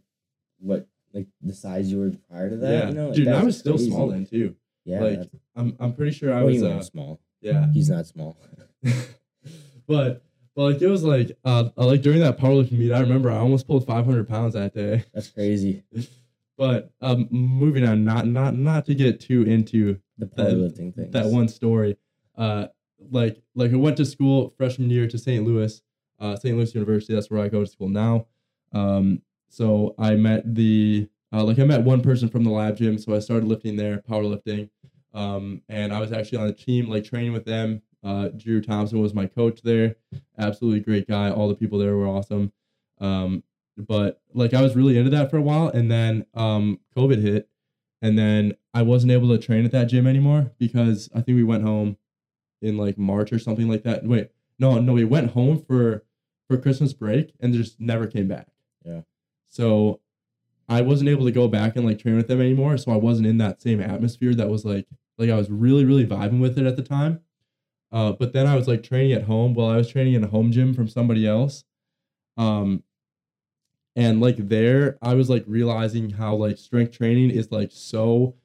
what like the size you were prior to that. yeah, You know? Like, dude, I was still crazy. small then too. Yeah. like, that's- I'm I'm pretty sure I was. Uh, small. yeah, He's not small. but but like it was like uh uh, like during that powerlifting meet, I remember I almost pulled 500 pounds that day. That's crazy. But um, moving on, not not not to get too into The powerlifting thing. that one story. Uh, like like I went to school freshman year to St. Louis, uh, St. Louis University. That's where I go to school now. Um, so I met the uh, like I met one person from the lab gym, so I started lifting there, powerlifting. Um, and I was actually on the team, like training with them. Uh, Drew Thompson was my coach there. Absolutely great guy. All the people there were awesome. Um, but like I was really into that for a while, and then um, COVID hit, and then I wasn't able to train at that gym anymore because I think we went home in like March or something like that. Wait, no, no, we went home for for Christmas break and just never came back. Yeah. So I wasn't able to go back and like train with them anymore. So I wasn't in that same atmosphere that was like like I was really really vibing with it at the time. Uh, but then I was like training at home while I was training in a home gym from somebody else. Um, and like there, I was like realizing how like strength training is like so,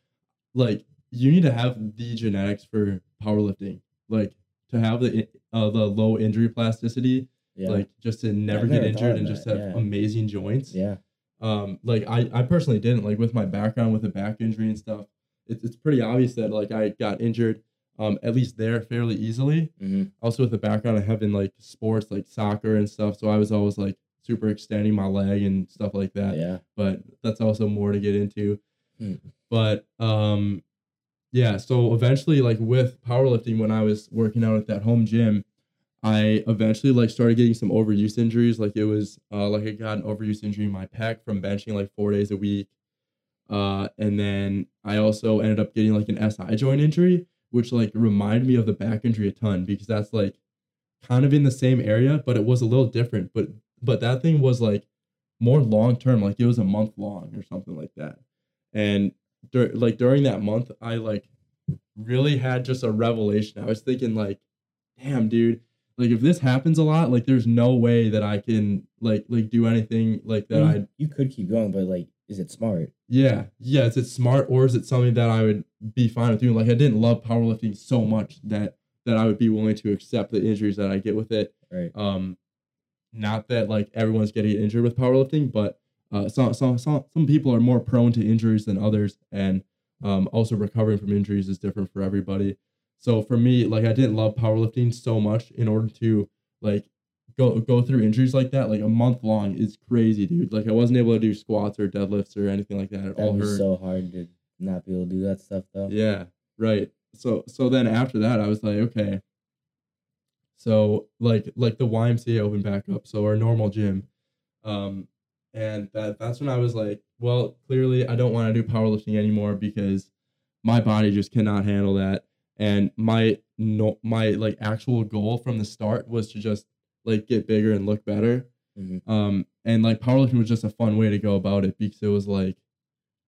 like you need to have the genetics for powerlifting, like to have the uh, the low injury plasticity, Yeah. like just to never get injured and that, just have yeah. amazing joints yeah. um like I I personally didn't like with my background with the back injury and stuff. It's it's pretty obvious that like I got injured um at least there fairly easily. hmm Also with the background I have in like sports like soccer and stuff, so I was always like super extending my leg and stuff like that. Yeah. But that's also more to get into. Hmm. But um yeah, so eventually like with powerlifting when I was working out at that home gym, I eventually like started getting some overuse injuries. Like it was uh like I got an overuse injury in my pec from benching like four days a week. Uh and then I also ended up getting like an SI joint injury, which like reminded me of the back injury a ton because that's like kind of in the same area, but it was a little different. But but that thing was like more long term, like it was a month long or something like that. And dur- like during that month, I like really had just a revelation. I was thinking like, damn, dude, like if this happens a lot, like there's no way that I can like like do anything like that. you, I you could keep going, but like, is it smart? yeah yeah. Is it smart or is it something that I would be fine with doing? Like I didn't love powerlifting so much that that I would be willing to accept the injuries that I get with it. Right. Um, not that like everyone's getting injured with powerlifting, but uh, some some some some people are more prone to injuries than others, and um, also recovering from injuries is different for everybody. So for me, like I didn't love powerlifting so much in order to like go go through injuries like that. Like a month long is crazy, dude. Like I wasn't able to do squats or deadlifts or anything like that. It all That'd be hurt. so hard to not be able to do that stuff though. Yeah, right. So so then after that, I was like, okay, So like like the YMCA opened back up, so our normal gym. Um and that that's when I was like, well, clearly I don't want to do powerlifting anymore because my body just cannot handle that. And my no my like actual goal from the start was to just like get bigger and look better. Mhm. Um and like powerlifting was just a fun way to go about it because it was like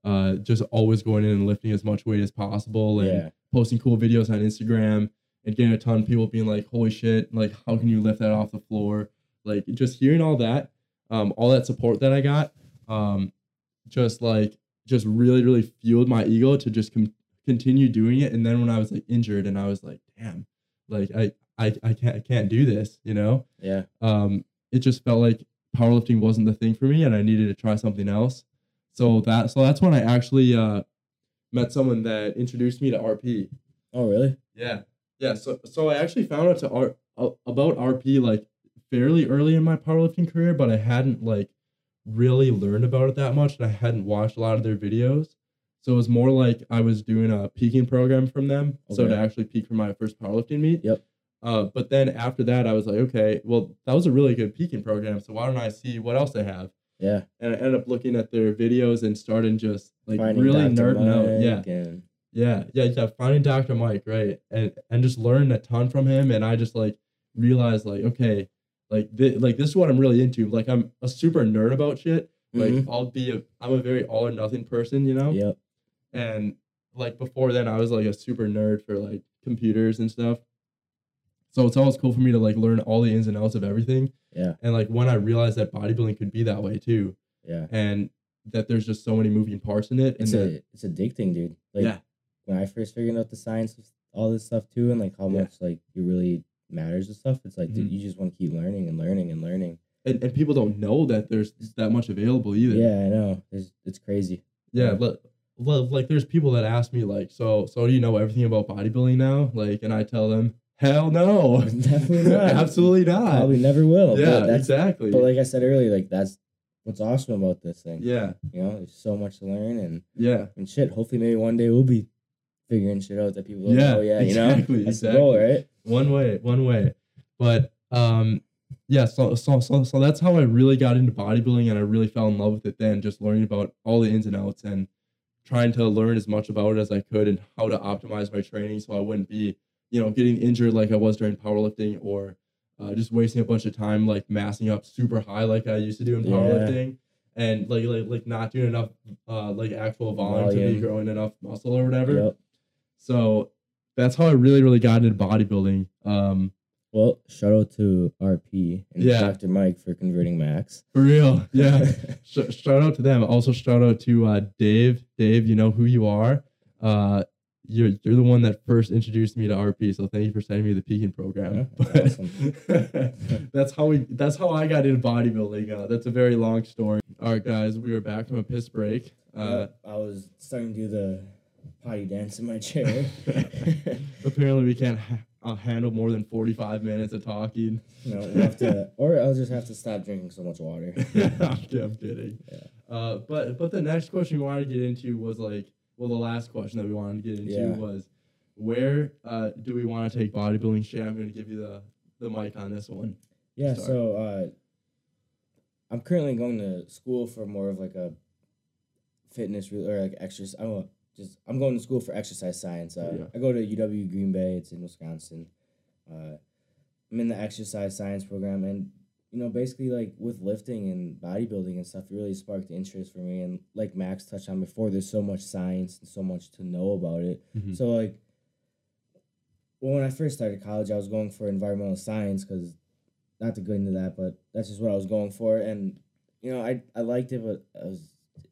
uh just always going in and lifting as much weight as possible and Yeah. posting cool videos on Instagram and getting a ton of people being like, "Holy shit! Like, how can you lift that off the floor?" Like, just hearing all that, um, all that support that I got, um, just like, just really, really fueled my ego to just com- continue doing it. And then when I was like injured, and I was like, "Damn, like I, I, I can't, I can't do this," you know. Yeah. Um, it just felt like powerlifting wasn't the thing for me, and I needed to try something else. So that, so that's when I actually uh, met someone that introduced me to RP. Oh, really? Yeah, yeah. So so I actually found out to R about RP like fairly early in my powerlifting career, but I hadn't like really learned about it that much, and I hadn't watched a lot of their videos. So it was more like I was doing a peaking program from them, so to actually peak for my first powerlifting meet. Yep. Uh, but then after that, I was like, okay, well, that was a really good peaking program. So why don't I see what else they have? Yeah. And I ended up looking at their videos and started just like Finding really Dr. nerding out. Yeah. and- Yeah, yeah, yeah. Finding Dr. Mike, right, and and just learned a ton from him, and I just like realized like, okay, like thi- like this is what I'm really into. Like I'm a super nerd about shit. Like Mhm. I'll be a I'm a very all or nothing person, you know. Yep. And like before then, I was like a super nerd for like computers and stuff. So it's always cool for me to like learn all the ins and outs of everything. Yeah. And like when I realized that bodybuilding could be that way too, Yeah. and that there's just so many moving parts in it, and It's that a it's addicting, dude. Like Yeah. when I first figured out the science of all this stuff too, and like how Yeah. much like it really matters and stuff. It's like dude, Mhm. you just want to keep learning and learning and learning. and, and people don't know that there's that much available either. Yeah, I know. It's it's crazy. Yeah, li- like there's people that ask me like, so so do you know everything about bodybuilding now? Like, and I tell them, hell no, Definitely not. absolutely not. Probably never will. yeah, but exactly. but like I said earlier, like that's what's awesome about this thing. yeah, You know, there's so much to learn and yeah, and shit. Hopefully, maybe one day we'll be figuring shit out that people Yeah, know. Yeah, exactly, you know, that's the goal, right? one way, one way. But um, yeah, so so so so that's how I really got into bodybuilding, and I really fell in love with it. Then just learning about all the ins and outs and trying to learn as much about it as I could and how to optimize my training so I wouldn't be, you know, getting injured like I was during powerlifting or uh, just wasting a bunch of time like massing up super high like I used to do in Yeah. powerlifting. And like, like like not doing enough uh like actual volume, to be growing enough muscle or whatever. Yep. So that's how I really, really got into bodybuilding. Um, Well, shout out to RP and Yeah. Dr. Mike for converting Max. for real, yeah. Sh- shout out to them. Also, shout out to uh, Dave. Dave, you know who you are. Uh, you're you're the one that first introduced me to RP. So thank you for sending me the peaking program. Yeah, that's But that's how we. That's how I got into bodybuilding. Uh, that's a very long story. All right, guys, we are back from a piss break. Uh, I was starting to do the potty dance in my chair. apparently, we can't ha- uh, handle more than forty five minutes of talking. know, we'll have to, or I'll just have to stop drinking so much water. I'm I'm kidding. Yeah. Uh, but but the next question we wanted to get into was like, well, the last question that we wanted to get into Yeah. was, where uh, do we want to take bodybuilding? Shay, I'm going to give you the the mic on this one. Yeah, Start. so uh, I'm currently going to school for more of like a fitness re- or like exercise. I'm a, just I'm going to school for exercise science. Uh, Yeah. I go to UW Green Bay. It's in Wisconsin. Uh, I'm in the exercise science program, and you know, basically like with lifting and bodybuilding and stuff, it really sparked interest for me. And like Max touched on before, there's so much science and so much to know about it. Mhm. So like, well, when I first started college, I was going for environmental science because, not to go into that, but that's just what I was going for, and you know, I I liked it, but I was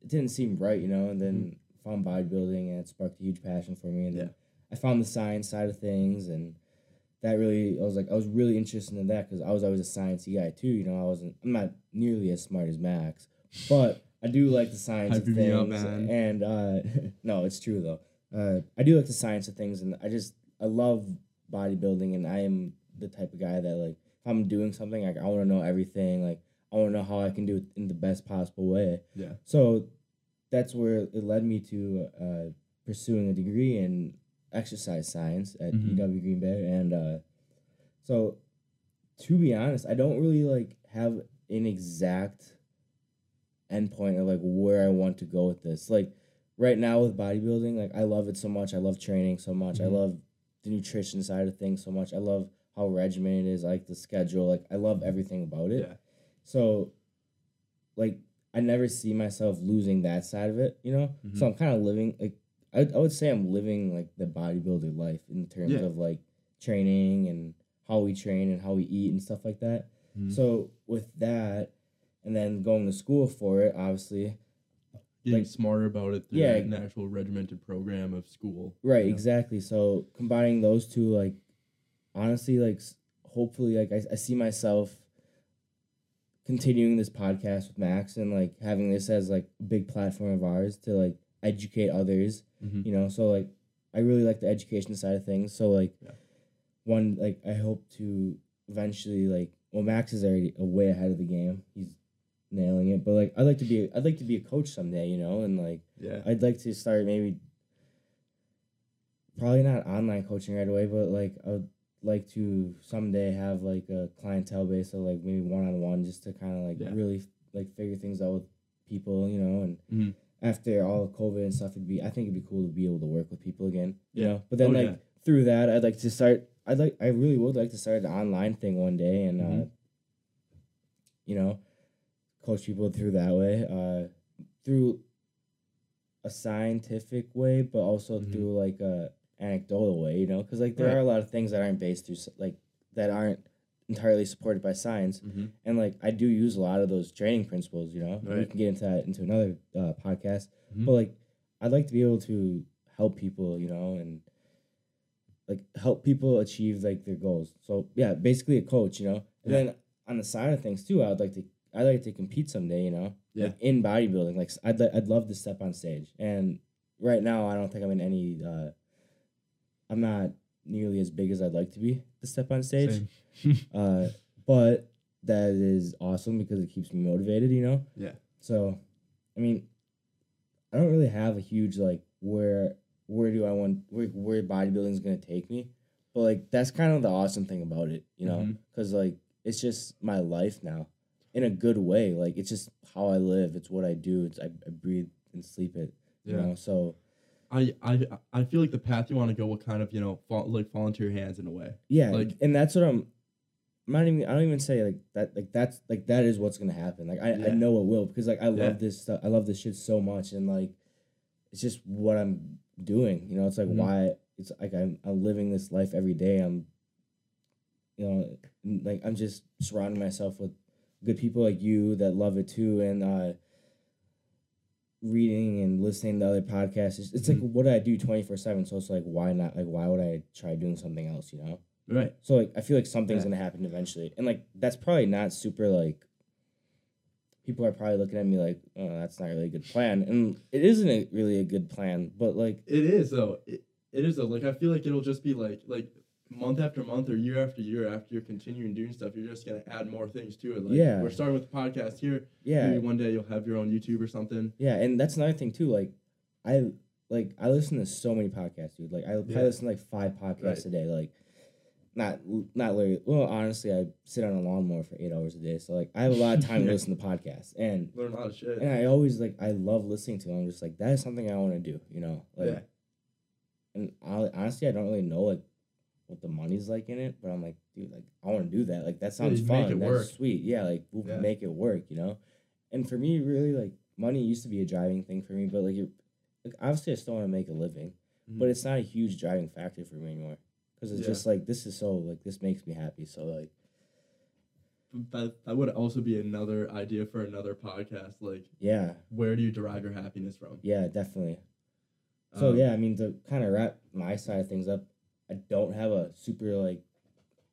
it didn't seem right, you know, and then found bodybuilding and it sparked a huge passion for me, and then I found the science side of things, and that really I was like I was really interested in that because I was always a sciencey guy too, you know, I wasn't I'm not nearly as smart as Max, but I do like the science of up, things, man. and uh, no, it's true though. Uh, I do like the science of things, and I just I love bodybuilding, and I am the type of guy that like if I'm doing something, like I want to know everything, like I want to know how I can do it in the best possible way. Yeah. So that's where it led me to uh, pursuing a degree in exercise science at Mhm. UW Green Bay, and uh, so to be honest, I don't really like have an exact endpoint of like where I want to go with this. Like right now with bodybuilding, like I love it so much. I love training so much. I Mhm. love the nutrition side of things so much. I love how regimented it is, I like the schedule. Like I love everything about it. Yeah. So like I never see myself losing that side of it, you know? Mhm. So I'm kind of living like I, I would say I'm living like the bodybuilder life in terms Yeah. of like training and how we train and how we eat and stuff like that. Mhm. So with that, and then going to school for it, obviously, Getting like- smarter about it through Yeah. an actual regimented program of school. right? Exactly. So combining those two, like honestly, like hopefully, like I, I see myself continuing this podcast with Max and like having this as like a big platform of ours to like educate others Mhm. you know so like i really like the education side of things so like Yeah. one like i hope to eventually like well max is already way ahead of the game he's nailing it but like i'd like to be i'd like to be a coach someday you know and like Yeah. i'd like to start maybe probably not online coaching right away but like i would like to someday have like a clientele base of like maybe one-on-one just to kind of like Yeah. really like figure things out with people you know and Mhm. After all of covid and stuff it'd be i think it'd be cool to be able to work with people again you Yeah. know but then Oh, like yeah. through that i'd like to start i'd like i really would like to start an online thing one day and uh Mhm. you know coach people through that way uh through a scientific way but also Mhm. through like a anecdotal way you know because like there Right. are a lot of things that aren't based through like that aren't entirely supported by science Mhm. and like I do use a lot of those training principles, you know. We can get into that into another uh, podcast, Mhm. but like I'd like to be able to help people, you know, and like help people achieve like their goals. So yeah, basically a coach, you know. And Yeah. then on the side of things too, I'd like to I'd like to compete someday, you know. Yeah. Like in bodybuilding, like I'd I'd love to step on stage, and right now I don't think I'm in any. Uh, I'm not nearly as big as I'd like to be to step on stage. Uh, but that is awesome because it keeps me motivated, you know? Yeah. So, I mean, I don't really have a huge, like, where, where do I want, where, where bodybuilding is going to take me. But, like, that's kind of the awesome thing about it, you know? Because, like, it's just my life now in a good way. Like, it's just how I live. It's what I do. It's, I, I breathe and sleep it, you Yeah. know? So, I, I I feel like the path you want to go will kind of you know fall, like fall into your hands in a way. Yeah, Like- and that's what I'm. I'm not even. I don't even say like that. Like that's like that is what's gonna happen. Like I, I know it will because like I love Yeah. this stuff. I love this shit so much, and like, it's just what I'm doing. You know, it's like Mhm. why it's like I'm I'm living this life every day. I'm, you know, like I'm just surrounding myself with good people like you that love it too, and uh, reading and listening to other podcasts. It's, it's like Mhm. what I do twenty four seven. So it's like why not? Like why would I try doing something else? You know. Right. So like I feel like something's Yeah. gonna happen eventually, and like that's probably not super like. People are probably looking at me like, "Oh, that's not really a good plan," and it isn't a, really a good plan. But like, It is though. It, it is though. Like I feel like it'll just be like like month after month or year after year after you're continuing doing stuff, you're just gonna add more things to it. Like Yeah. we're starting with the podcast here. yeah, Maybe one day you'll have your own YouTube or something. yeah, and that's another thing too. Like, I like I listen to so many podcasts, dude. Like I probably Yeah. listen to like five podcasts Right. a day. Like, not not literally. Well, honestly, I sit on a lawnmower for eight hours a day, so like I have a lot of time to listen to podcasts, and Learn a lot of shit. and I always like I love listening to them. I'm just like that is something I want to do, you know. Like, Yeah. And I, honestly, I don't really know like what the money's like in it, but I'm like, dude, like I want to do that. Like that sounds fun. it That's work. sweet. Yeah, like we'll Yeah. make it work, you know. And for me, really, like money used to be a driving thing for me, but like, you're, like obviously, I still want to make a living, Mhm. but it's not a huge driving factor for me anymore. Because it's Yeah. just like this is so like this makes me happy. So like that that would also be another idea for another podcast. Like yeah, where do you derive your happiness from? yeah, definitely. So Um, yeah, I mean to kind of wrap my side of things up, I don't have a super like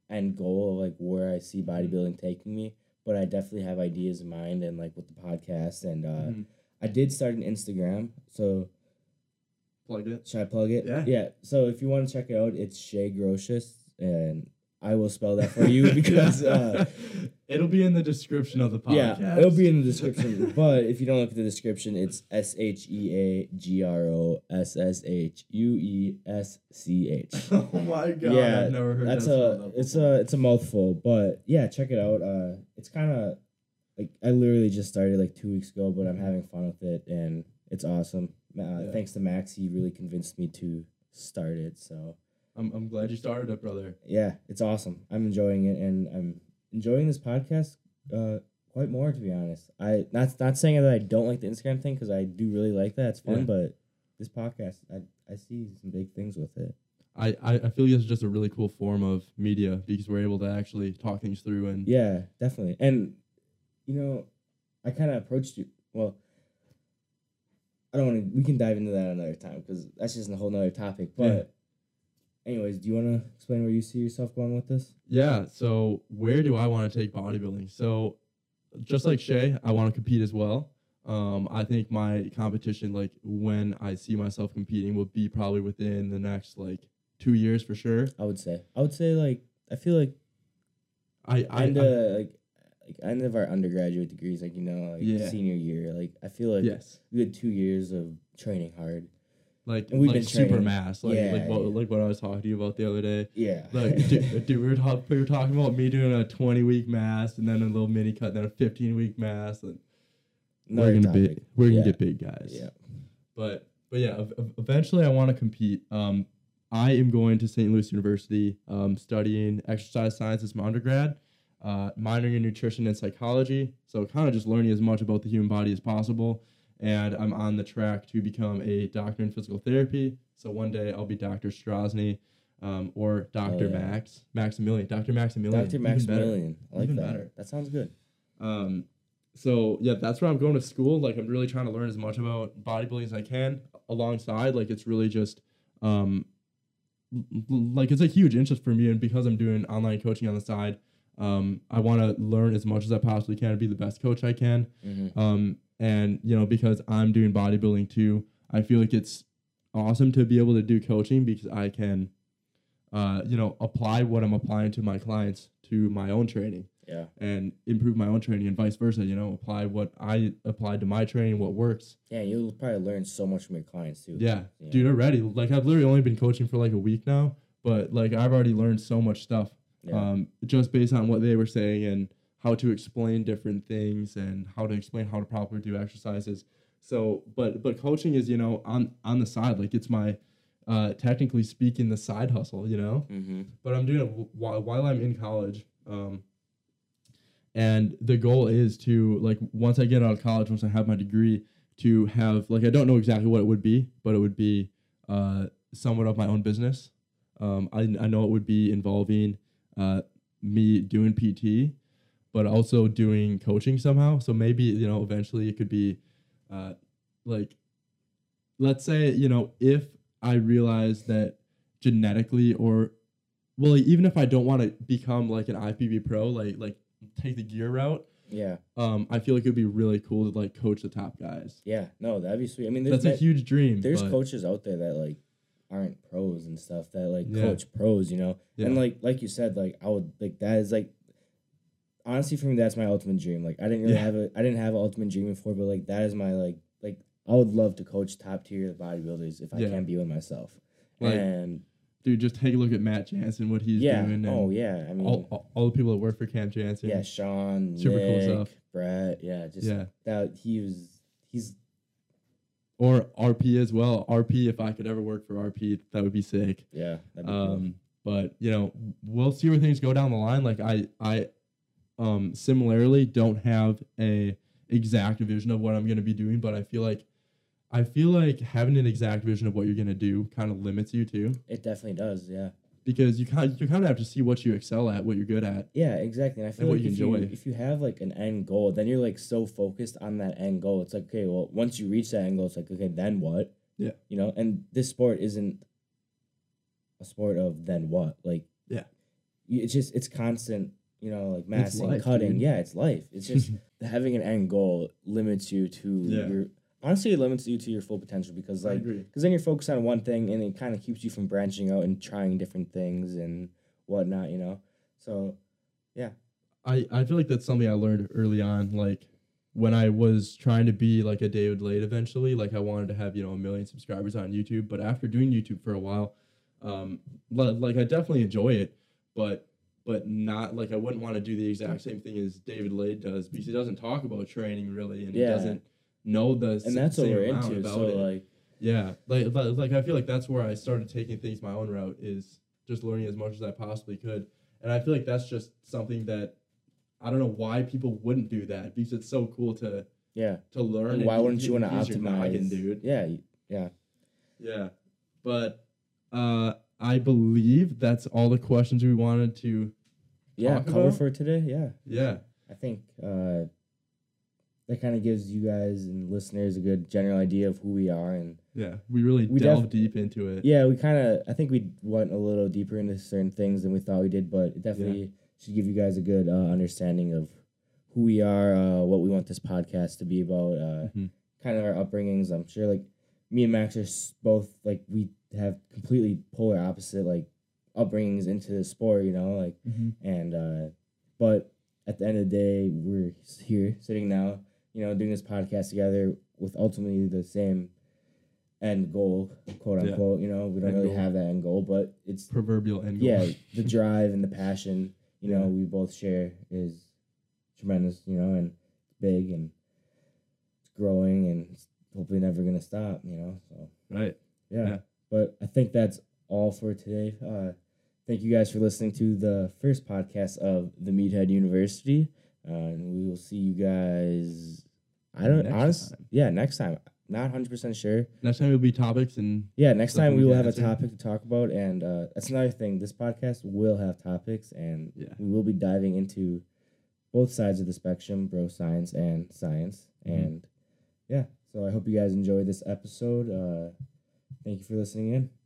end goal of like where I see bodybuilding taking me, but I definitely have ideas in mind and like with the podcast and uh mhm. I did start an Instagram. So Plug it. should I plug it? Yeah. Yeah. So if you want to check it out, it's Shay Grosshuesch and I will spell that for you because uh It'll be in the description of the podcast. Yeah, it'll be in the description. but if you don't look at the description, it's S H E A G R O S S H U E S C H. oh my god! Yeah, I've never heard That's that a it's before. a it's a mouthful, but yeah, check it out. Uh, it's kind of like I literally just started like two weeks ago, but I'm having fun with it and it's awesome. Uh, Yeah. Thanks to Max, he really convinced me to start it. So I'm I'm glad you started it, brother. yeah, it's awesome. I'm enjoying it, and I'm enjoying this podcast uh, quite more. To be honest, I not not saying that I don't like the Instagram thing because I do really like that. It's fun, Yeah. but this podcast, I I see some big things with it. I, I, I feel like it's just a really cool form of media because we're able to actually talk things through and Yeah, definitely. And you know, I kind of approached you. Well, I don't want to. We can dive into that another time because that's just a whole nother topic. But, anyways, do you want to explain where you see yourself going with this? Yeah. So where do I want to take bodybuilding? So just like Shay, I want to compete as well. Um, I think my competition, like when I see myself competing, will be probably within the next like two years for sure. I would say. I would say like I feel like I I, end I of like like end of our undergraduate degrees, like you know, like Yeah. senior year. Like I feel like yes, we had two years of training hard. Like And we've like been super mass, like Yeah, like what yeah. like what I was talking to you about the other day. Yeah. Like, dude, dude, we were talking we were talking about me doing a twenty week mass and then a little mini cut, then a fifteen week mass, and we're gonna be we're gonna get big guys. Yeah. but but yeah, ev- ev- eventually I want to compete. Um, I am going to St. Louis University, um, studying exercise science as my undergrad, uh, minoring in nutrition and psychology. So kind of just learning as much about the human body as possible. And I'm on the track to become a doctor in physical therapy. So one day I'll be Dr. Strozny, um, or Dr. Oh, yeah. Max Maximilian, Dr. Maximilian. Dr. Maximilian. I like Even that. better. That sounds good. Um, so yeah, that's where I'm going to school. Like I'm really trying to learn as much about bodybuilding as I can alongside. Like it's really just um like it's a huge interest for me and because I'm doing online coaching on the side, um, I want to learn as much as I possibly can to be the best coach I can. Mm-hmm. Um, and you know, because I'm doing bodybuilding too, I feel like it's awesome to be able to do coaching because I can uh, you know, apply what I'm applying to my clients to my own training Yeah. and improve my own training and vice versa. You know, apply what I applied to my training, what works. Yeah, you'll probably learn so much from your clients too. Yeah, Yeah. dude, already. Like I've literally only been coaching for like a week now, but like I've already learned so much stuff Yeah. um, just based on what they were saying and how to explain different things and how to explain how to properly do exercises. So, but but coaching is you know on on the side, like it's my uh, technically speaking the side hustle, you know mm-hmm. but I'm doing it while, while I'm in college. Um, and the goal is to like once I get out of college, once I have my degree, to have like I don't know exactly what it would be, but it would be uh, somewhat of my own business. Um, I I know it would be involving uh, me doing PT, but also doing coaching somehow. So maybe you know eventually it could be uh, like let's say you know if I realize that genetically or well like, even if I don't want to become like an IFBB pro like like take the gear route Yeah. um I feel like it would be really cool to like coach the top guys Yeah. No, that'd be sweet. I mean, that's a huge dream there's but- coaches out there that like aren't pros and stuff that like Yeah. coach pros, you know. Yeah. And like like you said, like I would like that is like honestly for me that's my ultimate dream. Like I didn't really Yeah. have a I didn't have an ultimate dream before, but like that is my like like I would love to coach top tier bodybuilders if I Yeah. can be with myself. Like, and dude just take a look at Matt Jansen what he's yeah, doing and oh yeah, I mean all, all, all the people that work for Camp Jansen yeah, Sean, Super cool Nick, stuff. Brett, yeah, just yeah that he was he's or RP as well RP if I could ever work for RP that would be sick yeah, that'd be cool. um but you know we'll see where things go down the line like i i um similarly don't have a exact vision of what i'm going to be doing but i feel like i feel like having an exact vision of what you're going to do kind of limits you too It definitely does, yeah. because you kind you kind of have to see what you excel at what you're good at Yeah, exactly. And I feel what like you if you, if you have like an end goal, then you're like so focused on that end goal. It's like, okay, well, once you reach that end goal, it's like, okay, then what? Yeah. You know, and this sport isn't a sport of then what? Like, Yeah. It's just it's constant. You know, like massing, life, cutting. dude. Yeah, it's life. It's just having an end goal limits you to Yeah. your. Honestly, it limits you to your full potential because like because then you're focused on one thing and it kind of keeps you from branching out and trying different things and whatnot, you know. So yeah I I feel like that's something I learned early on. Like when I was trying to be like a David Laid eventually, like I wanted to have you know a million subscribers on YouTube. But after doing YouTube for a while, um, like I definitely enjoy it, but but not like I wouldn't want to do the exact same thing as David Laid does because he doesn't talk about training really, and he doesn't know the and that's what we're into. about So it. like, Yeah, like, like I feel like that's where I started taking things my own route is just learning as much as I possibly could, and I feel like that's just something that I don't know why people wouldn't do that because it's so cool to yeah. to learn. And why wouldn't you want to noggin, optimize, dude? Yeah, yeah. Yeah, but uh, I believe that's all the questions we wanted to. Yeah, Talk cover about? for today. Yeah, Yeah, I think uh, that kind of gives you guys and listeners a good general idea of who we are, and yeah, we really We delved def- deep into it. yeah, we kind of I think we went a little deeper into certain things than we thought we did, but it definitely should give you guys a good uh, understanding of who we are, uh, what we want this podcast to be about, uh, Mhm. kind of our upbringings. I'm sure like me and Max are both like we have completely polar opposite like upbringings into the sport, you know, like Mhm. and uh, but at the end of the day, we're here sitting now, you know, doing this podcast together with ultimately the same end goal, quote Yeah. unquote. You know, we don't End really goal. have that end goal, but it's Proverbial end goal. yeah, the drive and the passion, you know, Yeah. we both share is tremendous, you know, and it's big and it's growing and it's hopefully never gonna stop, you know. So right. yeah. Yeah. But I think that's all for today. Uh, thank you guys for listening to the first podcast of the Meathead University. Uh, and we will see you guys. I don't honestly, yeah, next time. Not hundred percent sure. Next time it'll be topics and Yeah, next time we will have a topic to talk about, and uh, that's another thing. This podcast will have topics, and Yeah. we will be diving into both sides of the spectrum, bro science and science. Mhm. And yeah, so I hope you guys enjoyed this episode. Uh, thank you for listening in.